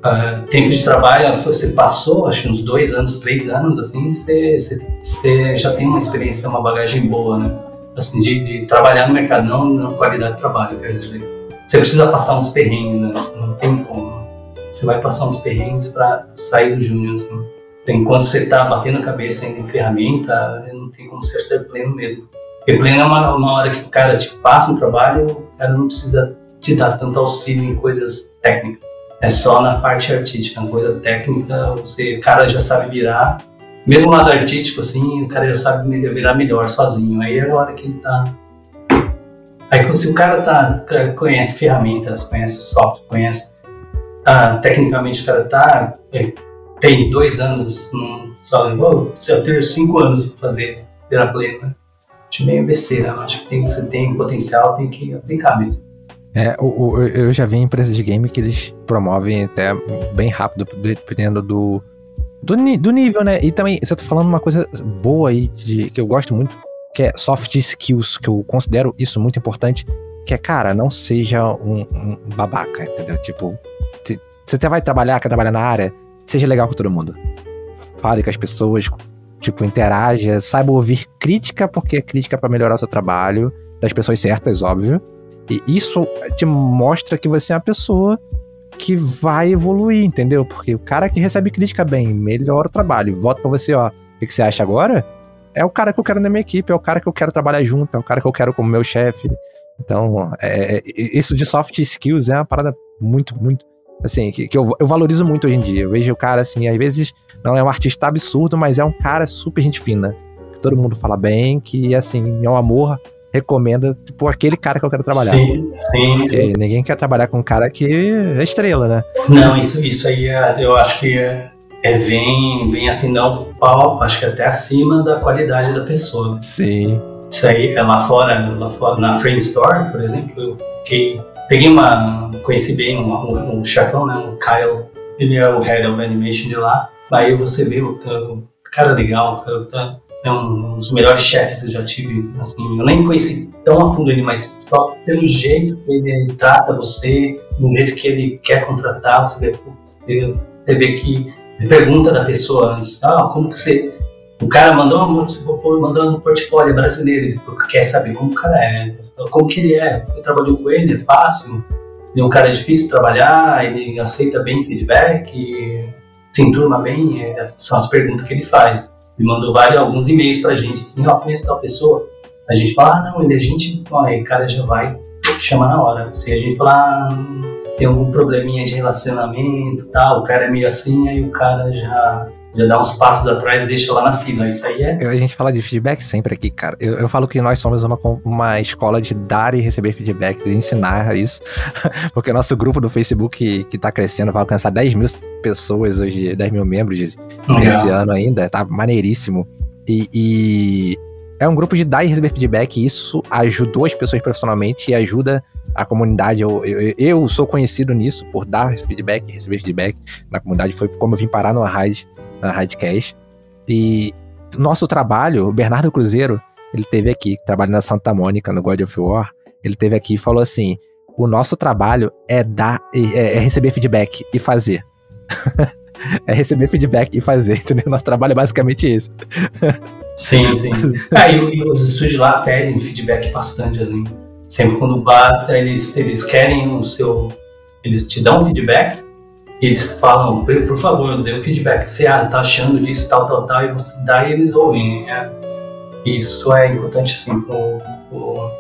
Uh, tempo de trabalho, você passou, acho que uns dois anos, três anos, assim, você, já tem uma experiência, uma bagagem boa, né? Assim, de, de trabalhar no mercado, não na qualidade de trabalho, quer dizer. Você precisa passar uns perrengues, né? Não tem como. Você vai passar uns perrengues para sair do júnior, assim. Enquanto você está batendo a cabeça em ferramenta, não tem como ser, ser pleno mesmo. Porque pleno é uma, uma hora que o cara te passa um trabalho, o cara não precisa te dar tanto auxílio em coisas técnicas. É só na parte artística, na coisa técnica, você, o cara já sabe virar. Mesmo lado artístico, assim, o cara já sabe virar melhor sozinho. Aí é a hora que ele tá. Aí se o cara tá, conhece ferramentas, conhece software, conhece. Ah, tecnicamente o cara tá é, tem dois anos, levou, se eu ter cinco anos para fazer virar pleno, né? Acho meio besteira, acho que tem, você tem potencial, tem que aplicar mesmo. É, o, o, eu já vi em empresas de game que eles promovem até bem rápido, dependendo do, do, do, nível, né? E também, você tá falando uma coisa boa aí, de, que eu gosto muito, que é soft skills, que eu considero isso muito importante, que é, cara, não seja um, um babaca, entendeu? Tipo, você até vai trabalhar, quer trabalhar na área, seja legal com todo mundo. Fale com as pessoas, tipo, interaja, saiba ouvir crítica, porque é crítica para melhorar o seu trabalho, das pessoas certas, óbvio. E isso te mostra que você é uma pessoa que vai evoluir, entendeu? Porque o cara que recebe crítica bem, melhora o trabalho, volta para você, ó. O que você acha agora? É o cara que eu quero na minha equipe, é o cara que eu quero trabalhar junto, é o cara que eu quero como meu chefe. Então, é, é isso de soft skills é uma parada muito, muito assim, que, que eu, eu, valorizo muito hoje em dia. Eu vejo o cara, assim, às vezes não é um artista absurdo, mas é um cara super gente fina. Que todo mundo fala bem, que, assim, é um amor, recomenda, tipo, aquele cara que eu quero trabalhar. Sim, sim. Porque ninguém quer trabalhar com um cara que é estrela, né? Não, isso, isso aí é, eu acho que é, é bem, bem assim, não pau, acho que até acima da qualidade da pessoa. Sim. Isso aí é lá fora, lá fora, na Frame Store, por exemplo, eu fiquei Peguei uma. Conheci bem um, um, um chefão, né? O Kyle. Ele é o head of animation de lá. Aí você vê o, o cara legal, o tá. é um dos melhores chefes que eu já tive. Assim, eu nem conheci tão a fundo ele, mas só pelo jeito que ele trata você, no jeito que ele quer contratar, você vê, você vê que ele pergunta da pessoa antes, ah, como que você. O cara mandou um, mandou um portfólio brasileiro, porque quer saber como o cara é, como que ele é. Você trabalhou com ele, é fácil, ele é um cara difícil de trabalhar, ele aceita bem feedback, se enturma bem, é, são as perguntas que ele faz. Ele mandou vários, alguns e-mails pra gente, assim, ó, conhece tal pessoa. A gente fala, ah, não, ele é gente, ó, aí o cara já vai chamar na hora. Se a gente falar, ah, tem algum probleminha de relacionamento tal, o cara é meio assim, aí o cara já já dá uns passos atrás e deixa lá na fila. Isso aí é. A gente fala de feedback sempre aqui, cara. Eu, eu falo que nós somos uma, uma escola de dar e receber feedback, de ensinar isso. Porque nosso grupo do Facebook que, que tá crescendo vai alcançar 10 mil pessoas hoje, 10 mil membros de, esse ano ainda. Tá maneiríssimo. E, e, é um grupo de dar e receber feedback. E isso ajudou as pessoas profissionalmente e ajuda a comunidade. Eu, eu, eu sou conhecido nisso, por dar feedback e receber feedback na comunidade. Foi como eu vim parar no Raid na Radcast. E nosso trabalho, o Bernardo Cruzeiro, ele teve aqui, trabalha na Santa Mônica, no God of War, ele teve aqui e falou assim: o nosso trabalho é dar, é, é receber feedback e fazer. é receber feedback e fazer, entendeu? Nosso trabalho é basicamente esse. sim, sim. Ah, e, e os estúdios lá pedem feedback bastante, assim. Sempre quando bate, eles, eles querem o seu. Eles te dão feedback eles falam, por favor, dê o feedback, você ah, tá achando disso, tal, tal, tal, e você dá e eles ouvem. Né? Isso é importante, assim, pro, pro,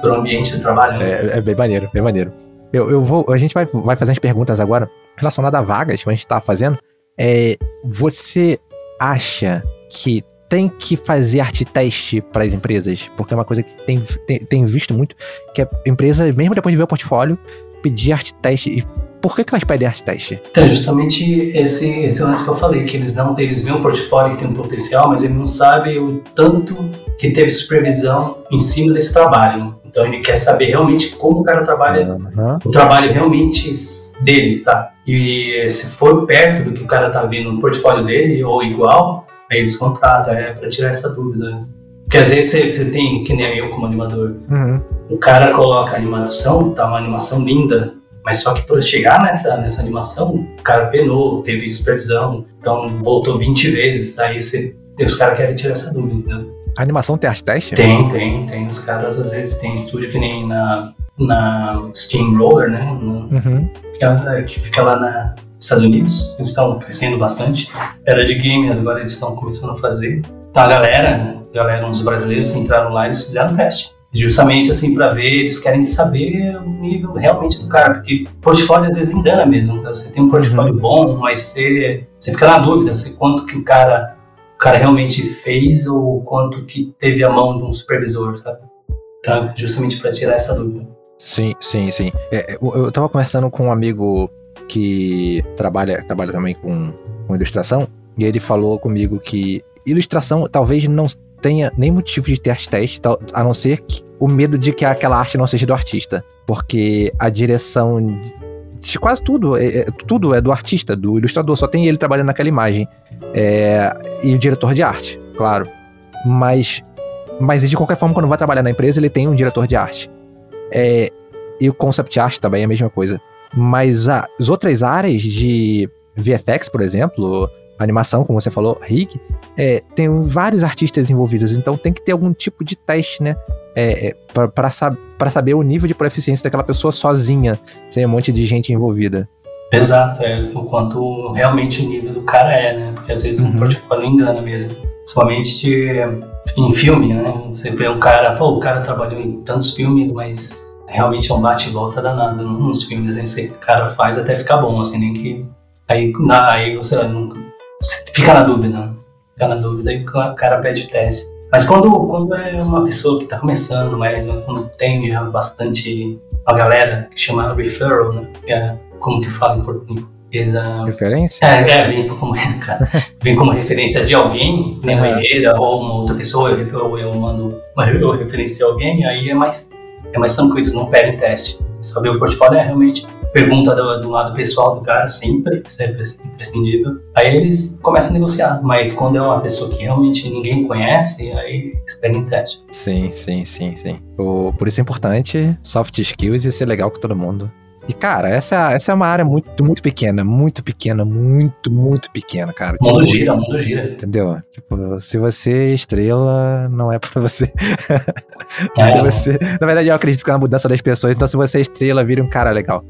pro ambiente de trabalho. Né? É, é, bem maneiro, bem maneiro. Eu, eu vou, a gente vai, vai fazer as perguntas agora relacionadas a vagas que a gente tá fazendo. É, você acha que tem que fazer arte teste para as empresas? Porque é uma coisa que tem, tem, tem visto muito, que a empresa, mesmo depois de ver o portfólio, pedir arte teste e por que, que elas pedem arte teste? Então, justamente esse, esse lance que eu falei, que eles não eles veem um portfólio que tem um potencial, mas ele não sabe o tanto que teve supervisão em cima desse trabalho. Então ele quer saber realmente como o cara trabalha, uhum. o trabalho realmente dele, sabe? E se for perto do que o cara tá vendo no portfólio dele, ou igual, aí eles contratam, é para tirar essa dúvida. Porque às vezes você, você, tem, que nem eu como animador, uhum. o cara coloca a animação, tá uma animação linda, mas só que para chegar nessa, nessa animação, o cara penou, teve supervisão, então voltou 20 vezes. Aí você, os caras querem tirar essa dúvida. A animação tem arte teste? Tem, tem, tem. Os caras às vezes tem estúdio que nem na, na Steamroller, né? Uhum. que, é, que, fica lá nos Estados Unidos. Eles estão crescendo bastante. Era de game, agora eles estão começando a fazer. Então a galera, a galera, uns brasileiros entraram lá e eles fizeram teste justamente assim para ver, eles querem saber o nível realmente do cara, porque portfólio às vezes engana mesmo. Você tem um portfólio uhum. bom, mas você, você fica na dúvida se quanto que o cara, o cara realmente fez ou quanto que teve a mão de um supervisor, sabe? Então, justamente para tirar essa dúvida. Sim, sim, sim. É, eu, eu tava conversando com um amigo que trabalha, trabalha também com, com ilustração, e ele falou comigo que ilustração talvez não tenha nem motivo de ter arte teste, a não ser que o medo de que aquela arte não seja do artista. Porque a direção de quase tudo, é, é, tudo é do artista, do ilustrador, só tem ele trabalhando naquela imagem. É, e o diretor de arte, claro. Mas, mas de qualquer forma, quando vai trabalhar na empresa, ele tem um diretor de arte. É, e o concept art também é a mesma coisa. Mas as outras áreas de VFX, por exemplo, animação, como você falou, Rick, é, tem vários artistas envolvidos, então tem que ter algum tipo de teste, né? É, é, para sab saber o nível de proficiência daquela pessoa sozinha, sem um monte de gente envolvida. Exato, é o quanto realmente o nível do cara é, né? Porque às vezes uhum. o portfólio engana mesmo. Principalmente em filme, né? Você vê um cara, pô, o cara trabalhou em tantos filmes, mas realmente é um bate-volta danado nos filmes, né? Esse cara faz até ficar bom, assim, nem que. Aí, na, aí você nunca fica na dúvida, fica na dúvida e o cara pede teste. Mas quando, quando é uma pessoa que está começando, mas quando tem já bastante a galera que chama referral, né? É, como que fala em português? Referência? É, é vem, como, cara, vem como referência de alguém, nem uma herreira ou uma outra pessoa, eu, eu mando uma eu referência a alguém, aí é mais, é mais tranquilo, eles não pedem teste. Saber o portfólio é realmente pergunta do, do, lado pessoal do cara sempre, isso é imprescindível. Aí eles começam a negociar, mas quando é uma pessoa que realmente ninguém conhece, aí espera em teste. Sim, sim, sim, sim. O, por isso é importante soft skills e ser legal com todo mundo. E, cara, essa, essa é uma área muito, muito pequena, muito pequena, muito, muito pequena, cara. Mundo tipo, gira, mundo gira. Entendeu? Tipo, se você é estrela, não é pra você. É. se você. Na verdade, eu acredito que é uma mudança das pessoas, então se você é estrela, vire um cara legal.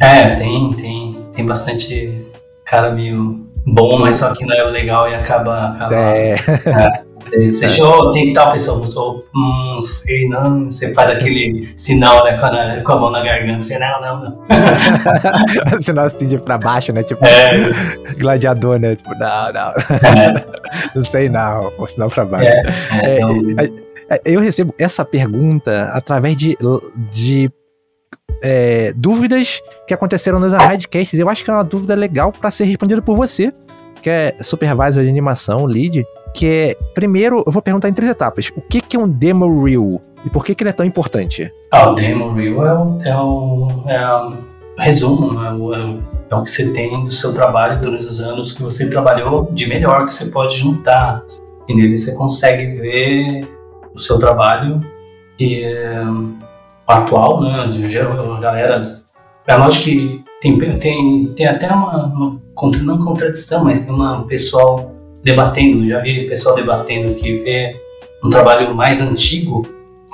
é, tem, tem, tem bastante cara meio bom, mas só que não é legal e acaba. acaba é. é. Você, é. tem tal pessoa, você, hum, sei não, você faz aquele sinal, né, com a, com a mão na garganta, você, não, não, não. sinal assim de pra baixo, né, tipo, é. gladiador, né, tipo, não, não, é. não sei não, o sinal pra baixo. É, é, então... Eu recebo essa pergunta através de, de é, dúvidas que aconteceram nos Arraidcasts. Eu acho que é uma dúvida legal para ser respondida por você, que é supervisor de animação, lead. Que é, primeiro, eu vou perguntar em três etapas. O que, que é um demo reel? E por que, que ele é tão importante? Ah, o demo reel é o, é o, é o resumo, é o, é, o, é o que você tem do seu trabalho durante os anos que você trabalhou de melhor, que você pode juntar. E nele você consegue ver o seu trabalho e atual, né, de geral, galera, é lógico que tem, tem, tem até uma, uma, não contradição, mas tem uma pessoal debatendo, já vi pessoal debatendo que vê um trabalho mais antigo,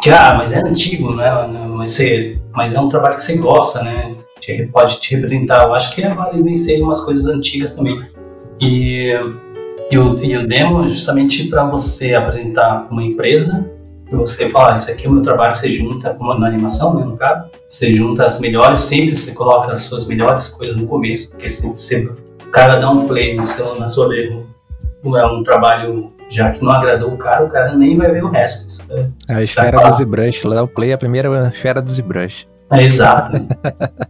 que, ah, mas é antigo, né, mas, você, mas é um trabalho que você gosta, né, te, pode te representar, eu acho que é válido vencer umas coisas antigas também, e, e, o, e o demo é justamente para você apresentar uma empresa você fala, isso aqui é o meu trabalho, você junta, como na animação, né, no caso, você junta as melhores, sempre você coloca as suas melhores coisas no começo, porque se você, o cara dá um play no seu, na sua demo, é um trabalho já que não agradou o cara, o cara nem vai ver o resto. Né? A esfera do ZBrush, lá o play é a primeira esfera do ZBrush. É, exato.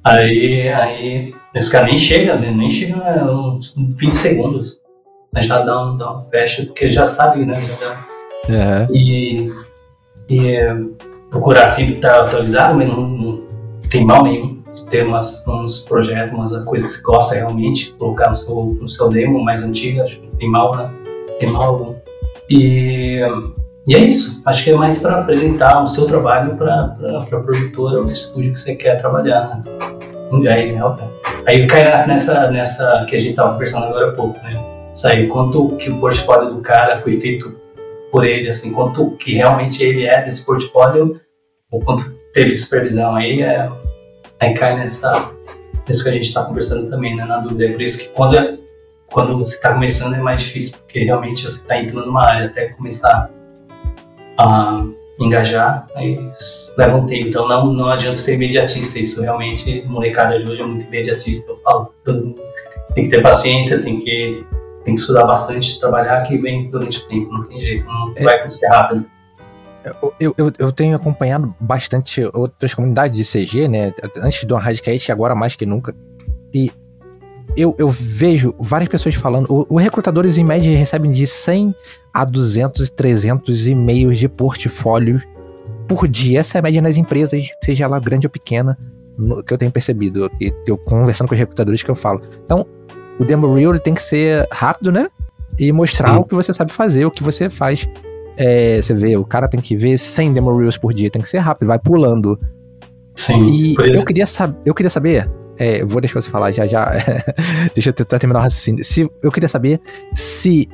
aí, aí, esse cara nem chega, né? nem chega uns 20 segundos. Já dá um, dá um fecha, porque já sabe, né? Já. Uhum. E e procurar sempre estar atualizado, mas não, não tem mal nenhum ter umas, uns projetos, umas coisas que você gosta realmente, colocar no seu, no seu demo mais antiga, acho que tem mal, né? Tem mal. E, e é isso. Acho que é mais para apresentar o seu trabalho para a produtora ou estúdio que você quer trabalhar. Né? Aí, aí cai nessa, nessa que a gente estava conversando agora há pouco, né? Isso quanto que o portfólio do cara foi feito por ele, assim, quanto que realmente ele é desse portfólio, ou quanto teve supervisão aí, é, aí cai nessa, nisso que a gente está conversando também, né, na dúvida. É por isso que quando, é, quando você está começando é mais difícil, porque realmente você está entrando numa área até começar a engajar, aí leva um tempo. Então não, não adianta ser imediatista, isso realmente, molecada de hoje é muito imediatista, eu falo, todo mundo tem que ter paciência, tem que tem que estudar bastante, trabalhar que vem durante o tempo, não tem jeito, não é, vai acontecer rápido. Eu, eu, eu tenho acompanhado bastante outras comunidades de CG, né? Antes do Radicast, agora mais que nunca. E eu, eu vejo várias pessoas falando. Os recrutadores, em média, recebem de 100 a 200, 300 e-mails de portfólio por dia. Essa é a média nas empresas, seja ela grande ou pequena, no, que eu tenho percebido. Que eu conversando com os recrutadores que eu falo. Então, o demo reel tem que ser rápido, né? E mostrar Sim. o que você sabe fazer, o que você faz. É, você vê, o cara tem que ver 100 demo reels por dia, tem que ser rápido, vai pulando. Sim. E eu queria, eu queria saber, é, vou deixar você falar já já, deixa eu tentar terminar o raciocínio. Se, eu queria saber se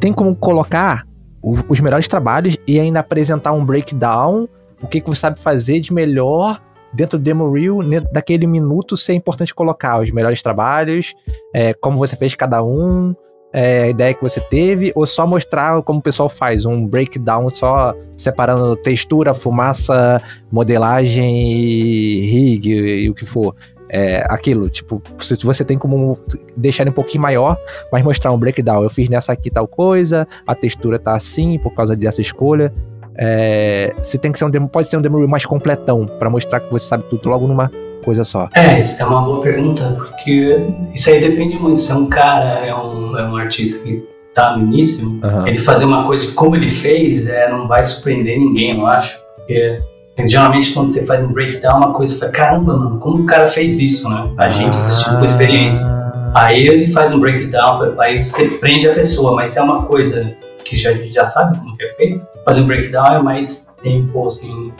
tem como colocar o, os melhores trabalhos e ainda apresentar um breakdown, o que, que você sabe fazer de melhor dentro do demo reel, daquele minuto, ser importante colocar os melhores trabalhos, é, como você fez cada um, é, a ideia que você teve, ou só mostrar como o pessoal faz, um breakdown só separando textura, fumaça, modelagem, rig e, e o que for. É, aquilo, tipo, se você tem como deixar um pouquinho maior, mas mostrar um breakdown. Eu fiz nessa aqui tal coisa, a textura tá assim por causa dessa escolha. É, se tem que ser um demo, pode ser um demo mais completão, para mostrar que você sabe tudo logo numa coisa só? É, isso é uma boa pergunta, porque isso aí depende muito. Se é um cara, é um, é um artista que tá no início, uhum. ele fazer uma coisa como ele fez, é, não vai surpreender ninguém, eu acho. Porque Geralmente, quando você faz um breakdown, uma coisa, você fala, caramba, mano, como o cara fez isso, né? A gente assistindo com experiência. Aí ele faz um breakdown, aí você prende a pessoa, mas se é uma coisa que já, já sabe como é feito, fazer um breakdown é mais tempo, assim,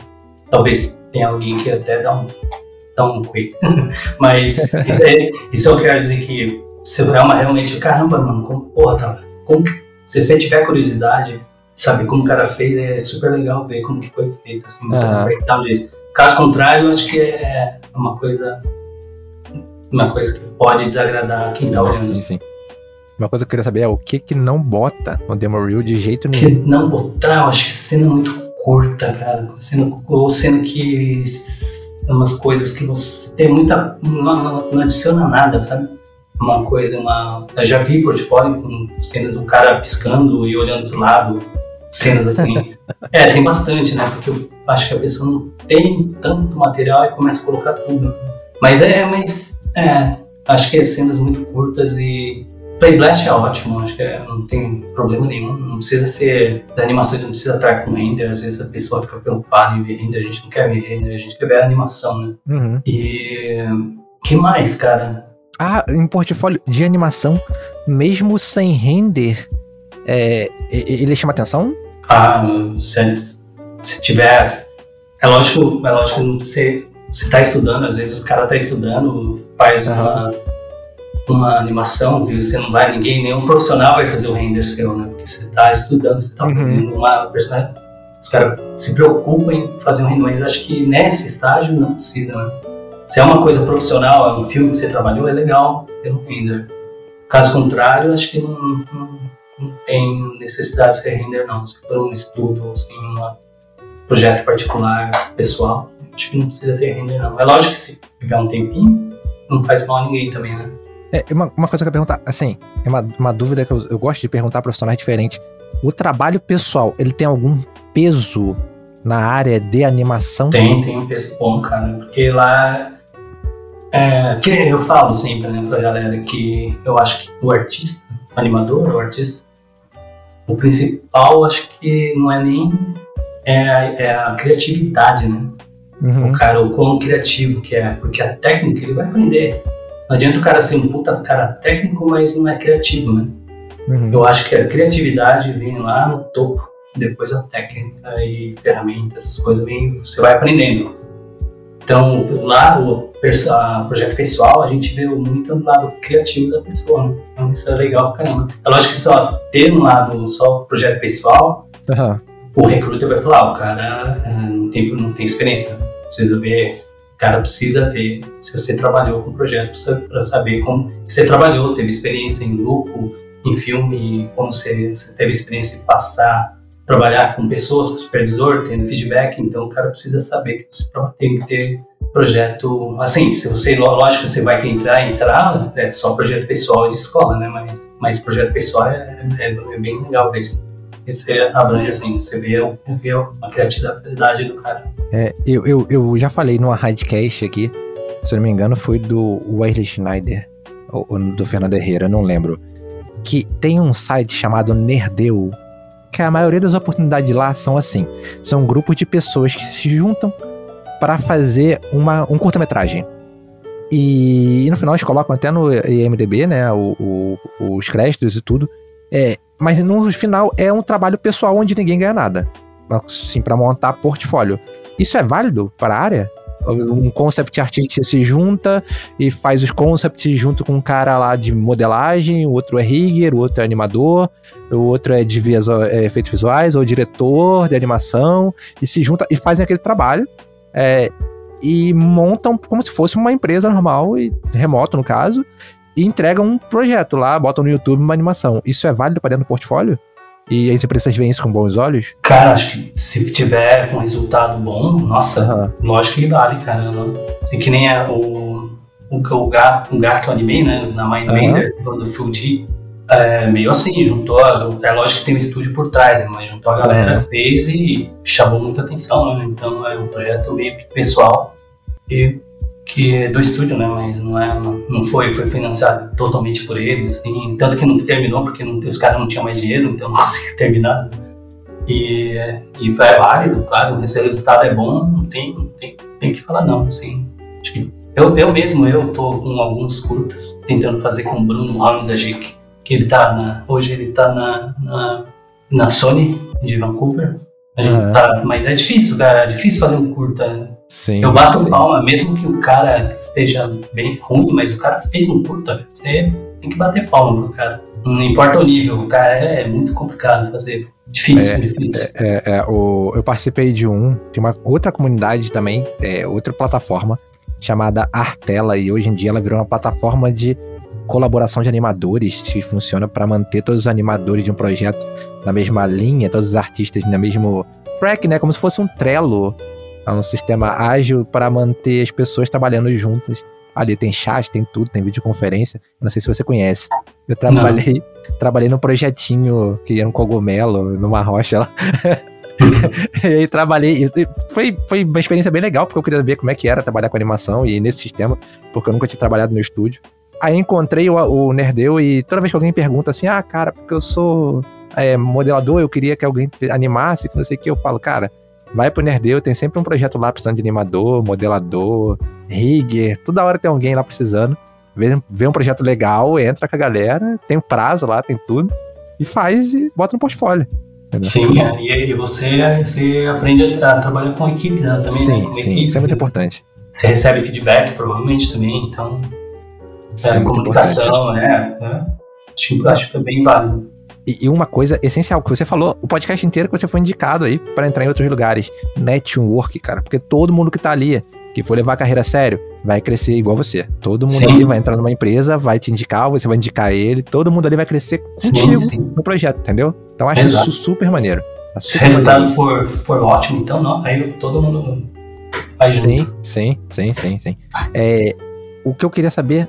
talvez tenha alguém que até dá um, um quick. mas isso, é, isso eu quero dizer que é uma realmente, caramba, mano, como, porra, tá, como, se você tiver curiosidade, saber como o cara fez, é super legal ver como que foi feito, assim, uhum. um breakdown disso. Caso contrário, eu acho que é uma coisa uma coisa que pode desagradar quem tá olhando. Sim, sim. Uma coisa que eu queria saber é o que que não bota no Demo Reel de jeito nenhum. Que não botar, eu acho que cena muito curta, cara. Cena, ou cena que umas coisas que você tem muita. não, não adiciona nada, sabe? Uma coisa, uma. Eu já vi portfólio com cenas do cara piscando e olhando pro lado, cenas assim. é, tem bastante, né? Porque eu acho que a pessoa não tem tanto material e começa a colocar tudo. Mas é, mas. É, acho que é cenas muito curtas e. Play Blast é ótimo, acho que é, não tem problema nenhum. Não precisa ser. As animações não precisa estar com render, às vezes a pessoa fica preocupada em ver render, a gente não quer ver render, a gente quer ver a animação, né? Uhum. E. que mais, cara? Ah, em portfólio de animação, mesmo sem render, é, ele chama atenção? Ah, se, se tiver. É lógico, é lógico que você está estudando, às vezes o cara está estudando, faz uhum. uma, uma animação que você não vai, ninguém, nenhum profissional vai fazer o render seu, né? Porque você está estudando, você está uhum. fazendo uma personagem. Os caras se preocupam em fazer um render, mas acho que nesse estágio não precisa, né? Se é uma coisa profissional, é um filme que você trabalhou, é legal ter um render. Caso contrário, acho que não, não, não tem necessidade de ser render, não. Se for um estudo, assim, um projeto particular, pessoal, acho que não precisa ter render, não. É lógico que se tiver um tempinho, não faz mal a ninguém também, né? É, uma, uma coisa que eu ia perguntar, assim, é uma, uma dúvida que eu, eu gosto de perguntar a profissionais diferentes. O trabalho pessoal, ele tem algum peso na área de animação? Tem, tem um peso bom, cara. Porque lá é, que eu falo sempre né, pra galera que eu acho que o artista, o animador, o artista, o principal acho que não é nem é a, é a criatividade, né? Uhum. O cara, o quão criativo que é, porque a técnica ele vai aprender. Não adianta o cara ser um puta cara técnico, mas não é criativo, né? Uhum. Eu acho que a criatividade vem lá no topo, depois a técnica e ferramentas, essas coisas vem, você vai aprendendo. Então, lá o a projeto pessoal, a gente vê muito do lado criativo da pessoa, né? Então isso é legal pra caramba. É lógico que só ter um lado só projeto pessoal, uhum. o recruiter vai falar, ah, o cara é, não, tem, não tem experiência, precisa ver, o cara precisa ver se você trabalhou com o projeto para saber como você trabalhou, teve experiência em grupo, em filme, como você, você teve experiência em passar trabalhar com pessoas, com supervisor, tendo feedback, então o cara precisa saber que você tem que ter projeto, assim, se você, lógico você vai entrar, entrar, é só projeto pessoal de escola, né, mas, mas projeto pessoal é, é, é bem legal isso. Você abrange assim, você vê, vê a criatividade do cara. É, eu, eu, eu já falei numa Radcast aqui, se não me engano, foi do Wesley Schneider, ou, ou do Fernando Herrera, não lembro, que tem um site chamado Nerdeu, que a maioria das oportunidades lá são assim: são grupos de pessoas que se juntam para fazer uma, um curta-metragem. E, e, no final eles colocam até no IMDB, né, o, o, os créditos e tudo. É, mas no final é um trabalho pessoal onde ninguém ganha nada. Assim, para montar portfólio. Isso é válido para a área? um concept artist se junta e faz os concepts junto com um cara lá de modelagem, o outro é rigger, o outro é animador, o outro é de visual, é, efeitos visuais, ou diretor de animação, e se junta e fazem aquele trabalho. É, e montam como se fosse uma empresa normal, e remoto no caso, e entregam um projeto lá, botam no YouTube uma animação. Isso é válido para dentro do portfólio? E as empresas veem isso com bons olhos? Cara, acho que se tiver um resultado bom, nossa, uhum. lógico que vale, caramba. Assim que nem é o, o, o, gato, o gato animei, né? Na Mindbender, uhum. do Fuji. É, meio assim, juntou. É lógico que tem um estúdio por trás, mas juntou a galera, uhum. fez e chamou muita atenção, né? Então é um projeto meio pessoal. E que é do estúdio, né? Mas não é, não foi, foi financiado totalmente por eles, assim, tanto que não terminou porque não, os caras não tinham mais dinheiro, então não conseguiu terminar. E, e é válido, claro, o resultado é bom, não tem, tem, tem que falar não, assim. Eu, eu mesmo, eu tô com alguns curtas, tentando fazer com o Bruno Hamzagic, que ele tá na, hoje ele tá na, na, na Sony de Vancouver, uhum. tá, mas é difícil, cara, é difícil fazer um curta. Sim, eu bato sim. palma, mesmo que o cara esteja bem ruim, mas o cara fez um curta, você tem que bater palma pro cara. Não importa o nível, o cara é, é muito complicado fazer. Difícil, é, difícil. É, é, é, o, eu participei de um, tem uma outra comunidade também, é, outra plataforma, chamada Artela, e hoje em dia ela virou uma plataforma de colaboração de animadores que funciona para manter todos os animadores de um projeto na mesma linha, todos os artistas no mesmo track, né? Como se fosse um Trello. É um sistema ágil para manter as pessoas trabalhando juntas. Ali tem chat, tem tudo, tem videoconferência. Não sei se você conhece. Eu trabalhei, trabalhei num projetinho que era um cogumelo numa rocha lá. e aí trabalhei. Foi, foi uma experiência bem legal, porque eu queria ver como é que era trabalhar com animação e nesse sistema, porque eu nunca tinha trabalhado no estúdio. Aí encontrei o, o Nerdeu e toda vez que alguém pergunta assim, ah, cara, porque eu sou é, modelador, eu queria que alguém animasse, não sei o que, eu falo, cara, vai pro Nerdeu, tem sempre um projeto lá precisando de animador, modelador, rigger, toda hora tem alguém lá precisando. Vê, vê um projeto legal, entra com a galera, tem um prazo lá, tem tudo, e faz e bota no portfólio. Entendeu? Sim, é, e, e você, você aprende a, a trabalhar com a equipe né, também. Sim, né, sim, equipe, isso é muito importante. Você recebe feedback, provavelmente, também, então é, comunicação, né? É, acho, acho que é bem válido. E, e, uma coisa essencial que você falou, o podcast inteiro que você foi indicado aí para entrar em outros lugares, network, cara, porque todo mundo que tá ali, que for levar a carreira a sério, vai crescer igual você. Todo mundo sim. ali vai entrar numa empresa, vai te indicar, você vai indicar ele, todo mundo ali vai crescer contigo sim, sim. no projeto, entendeu? Então acho Exato. isso super maneiro. Tá super Se o resultado for, for ótimo, então não, aí todo mundo vai sim, junto. Sim, sim, sim, sim. É, o que eu queria saber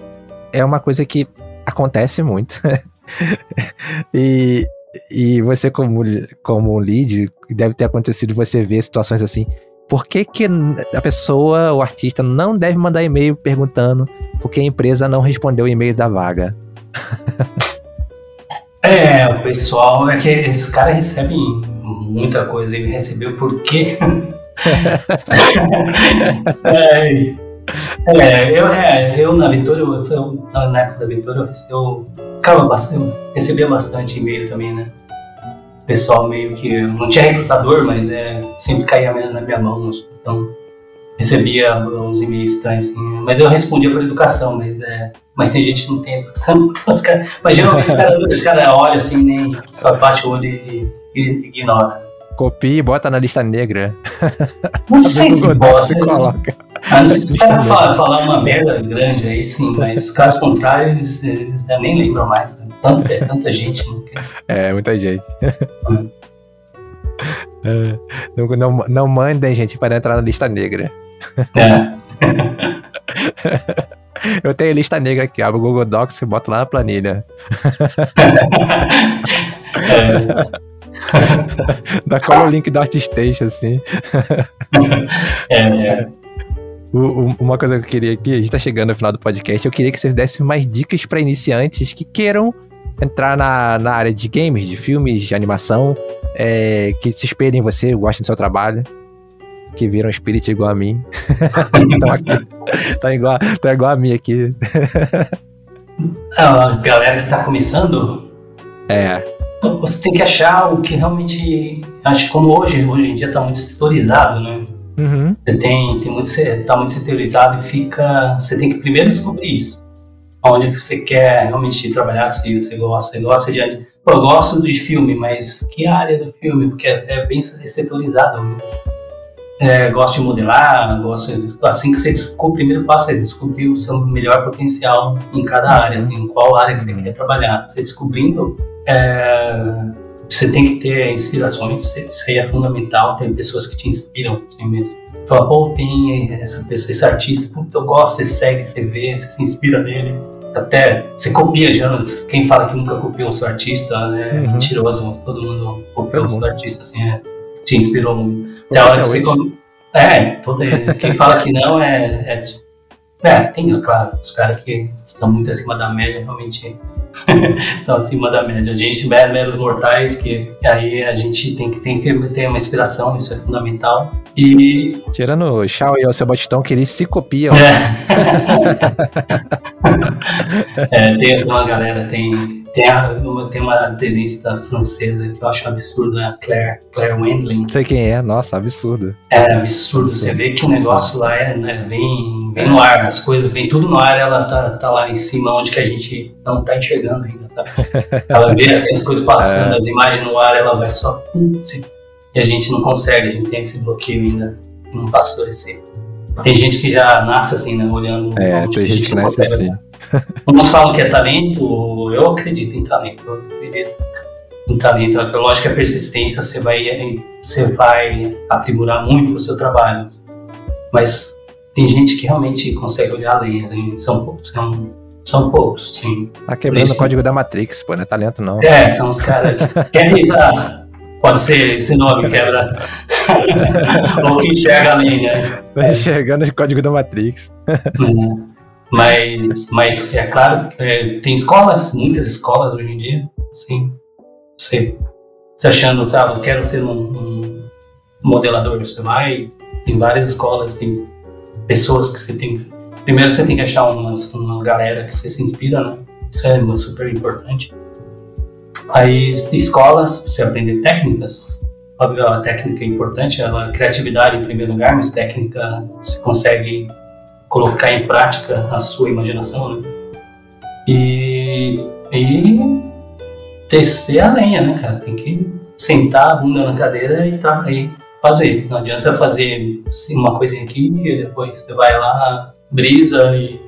é uma coisa que acontece muito. e, e você, como, como lead, deve ter acontecido você ver situações assim. Por que, que a pessoa, o artista, não deve mandar e-mail perguntando por que a empresa não respondeu o e-mail da vaga? é, o pessoal, é que esses caras recebem muita coisa. Ele recebeu por quê? é, é, eu, é, eu na Vitória, eu, na época da Vitória, eu, eu, bastante, recebia bastante e-mail também, né? O pessoal meio que. Não tinha recrutador, mas é, sempre caía na minha mão. Então, recebia uns e-mails estranhos, assim. Mas eu respondia por educação, mas, é, mas tem gente que não tem educação. mas geralmente os caras cara olham assim, nem só bate o olho e, e, e ignora. Copia e bota na lista negra. Não sei se bota. Se coloca. Ah, se o cara falar, falar uma merda grande aí, sim, mas caso contrário, eles, eles nem lembram mais. Tanta, é tanta gente. Né? É, muita gente. É, não, não, não mandem, gente, para entrar na lista negra. É. Eu tenho lista negra aqui, abro o Google Docs e boto lá na planilha. é. Dá como o link do ArtStation, assim. é, é. uma coisa que eu queria aqui, a gente tá chegando no final do podcast, eu queria que vocês dessem mais dicas para iniciantes que queiram entrar na, na área de games, de filmes, de animação, é, que se espelhem em você, gostem do seu trabalho, que viram espírito igual a mim. então aqui, tá, igual, tá igual a mim aqui. a galera que tá começando? É você tem que achar o que realmente. Acho que como hoje, hoje em dia está muito setorizado, né? Uhum. Você tem, tem muito, tá muito setorizado e fica. Você tem que primeiro descobrir isso. Onde você quer realmente trabalhar, se você gosta. Você gosta de. Pô, eu gosto de filme, mas que área do filme? Porque é, é bem setorizado mesmo. É, gosto de modelar, gosto assim que você o primeiro passo é descobrir o seu melhor potencial em cada área, assim, em qual área você quer trabalhar. Você descobrindo é, você tem que ter inspirações, isso aí é fundamental, tem pessoas que te inspiram assim mesmo. Fala, pô, tem essa pessoa, esse artista, puta, eu gosto, você segue, você vê, você se inspira nele. Até você copia já, quem fala que nunca copiou o seu artista é uhum. mentiroso, todo mundo copiou o seu artista, assim, é, te inspirou muito. Até a hora que você. É, toda, quem fala que não é, é É, tem, claro, os caras que estão muito acima da média realmente são acima da média. A gente, meros mortais, que aí a gente tem que, tem que ter uma inspiração, isso é fundamental. E. Tirando o Shao e o Sebastião, que eles se copiam. É. é, tem uma galera, tem, tem, uma, tem uma desenhista francesa que eu acho absurdo, é a Claire, Claire Wendling. Não sei quem é, nossa, absurdo. É, absurdo. Você vê que o negócio lá é, né, vem, vem no ar, as coisas vêm tudo no ar, ela tá, tá lá em cima, onde que a gente não tá enxergando ainda, sabe? Ela vê assim, as coisas passando, é. as imagens no ar, ela vai só. Assim, e a gente não consegue, a gente tem esse bloqueio ainda, não passou esse. Tem gente que já nasce assim, né, olhando. É, tem gente que nasce assim. Uns falam que é talento, eu acredito em talento, eu acredito em talento. É lógico que a persistência você vai, você vai aprimorar muito o seu trabalho. Mas tem gente que realmente consegue olhar além, assim, são poucos, são, são poucos. Sim. Tá quebrando Esse, o código da Matrix, pô, não é talento não. É, são os caras que querem usar. Pode ser esse nome, quebra. Ou que enxerga além, né? Tá enxergando o código da Matrix. Uhum. Mas, mas é claro, é, tem escolas, muitas escolas hoje em dia, assim, você, você achando, sabe, eu quero ser um, um modelador, você vai, tem várias escolas, tem pessoas que você tem. Primeiro você tem que achar umas, uma galera que você se inspira, né? Isso é super importante. Aí escolas, você aprender técnicas, óbvio, a técnica é importante, a criatividade em primeiro lugar, mas técnica você consegue colocar em prática a sua imaginação, né? E, e descer a lenha, né, cara? Tem que sentar a bunda na cadeira e, tá, e fazer. Não adianta fazer assim, uma coisinha aqui e depois você vai lá, brisa e,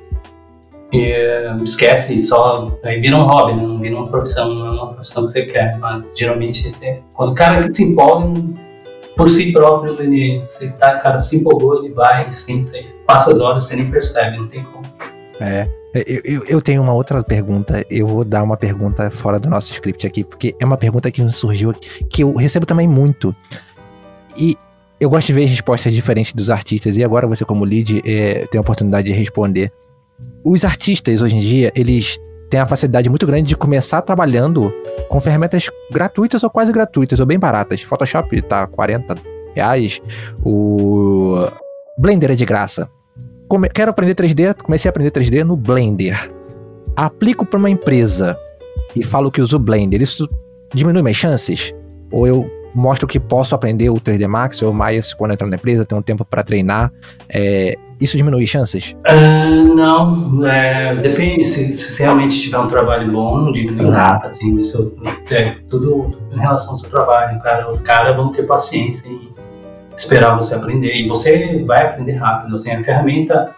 e esquece só. Aí vira um hobby, né? não vira uma profissão, não é uma profissão que você quer. Mas, geralmente, você, quando o cara se empolga, por si próprio, ele, você tá, cara, se empolgou, ele vai, senta, passa as horas, você nem percebe, não tem como. É. Eu, eu, eu, tenho uma outra pergunta. Eu vou dar uma pergunta fora do nosso script aqui, porque é uma pergunta que me surgiu aqui, que eu recebo também muito. E eu gosto de ver respostas diferentes dos artistas, e agora você, como lead, é, tem a oportunidade de responder. Os artistas, hoje em dia, eles têm a facilidade muito grande de começar trabalhando com ferramentas gratuitas ou quase gratuitas, ou bem baratas. Photoshop tá 40 reais, o Blender é de graça. Come quero aprender 3D, comecei a aprender 3D no Blender. Aplico para uma empresa e falo que uso Blender, isso diminui minhas chances? Ou eu mostro que posso aprender o 3D Max ou mais quando entrar na empresa, tenho um tempo para treinar? É, isso diminui chances? Uh, não, é, depende. Se, se, realmente tiver um trabalho bom, não diminui uhum. nada. Assim, seu, é, tudo em relação ao seu trabalho. Cara, os caras vão ter paciência em esperar você aprender. E você vai aprender rápido. Assim, a ferramenta.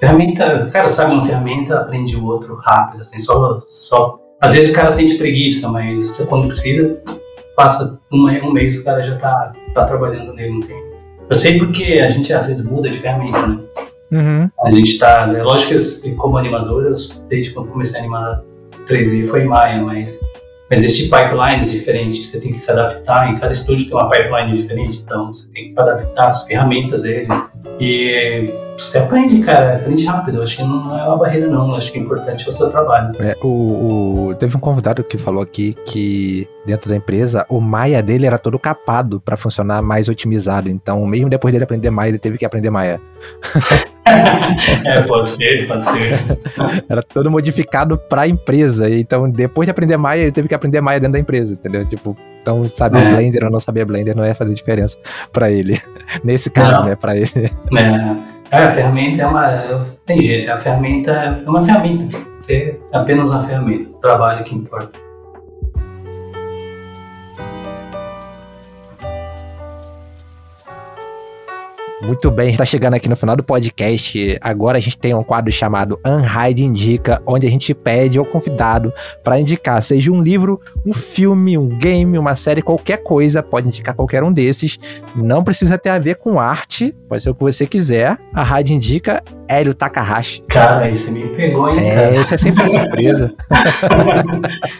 Ferramenta, cara, sabe uma ferramenta, aprende o outro rápido. Assim, só, só, às vezes o cara sente preguiça, mas quando precisa, passa um, um mês o cara já tá, tá trabalhando nele, não tem. Eu sei porque a gente às vezes muda de ferramenta, né? Uhum. A gente tá. É lógico que eu, como animador, eu, desde quando comecei a animar 3D foi em Maia, mas, mas existem pipelines diferentes, você tem que se adaptar. Em cada estúdio tem uma pipeline diferente, então você tem que adaptar as ferramentas dele. E você aprende, cara, aprende rápido. Eu acho que não é uma barreira, não. Eu acho que é importante o seu trabalho. É, o, o, teve um convidado que falou aqui que dentro da empresa o Maia dele era todo capado para funcionar mais otimizado. Então, mesmo depois dele aprender Maia, ele teve que aprender Maia. é, pode ser, pode ser. Era todo modificado para a empresa. Então, depois de aprender Maia, ele teve que aprender Maia dentro da empresa, entendeu? Tipo, então saber é. Blender ou não saber Blender não ia fazer diferença para ele. Nesse caso, não. né, para ele. É. É, a ferramenta é uma. Tem jeito, a ferramenta é uma ferramenta. Você é apenas uma ferramenta. O trabalho que importa. Muito bem, está chegando aqui no final do podcast. Agora a gente tem um quadro chamado Unhide Indica, onde a gente pede ao convidado para indicar, seja um livro, um filme, um game, uma série, qualquer coisa, pode indicar qualquer um desses. Não precisa ter a ver com arte, pode ser o que você quiser. A Rádio Indica Hélio Takahashi. Cara, isso me pegou, hein, é, cara? Isso é sempre uma surpresa.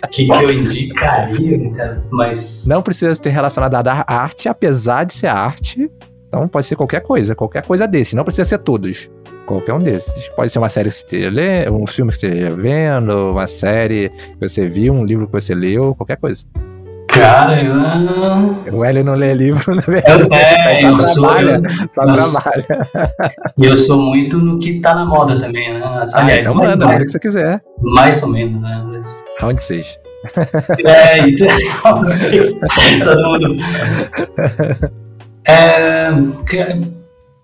O que, que eu indicaria, cara? Mas. Não precisa ter relacionado à arte, apesar de ser arte. Então pode ser qualquer coisa, qualquer coisa desse, não precisa ser todos. Qualquer um desses. Pode ser uma série que você esteja lendo, um filme que você esteja vendo, uma série que você viu, um livro que você leu, qualquer coisa. Cara, eu. O Hélio não lê livro, na verdade. Eu, é, eu sou. trabalha, Eu, só Nossa. trabalha. e eu sou muito no que tá na moda também, né? Assim, Ah, aliás, então mais, manda, o que você quiser. mais ou menos, né? Mas- Round 6. É, então, todo mundo. É, que-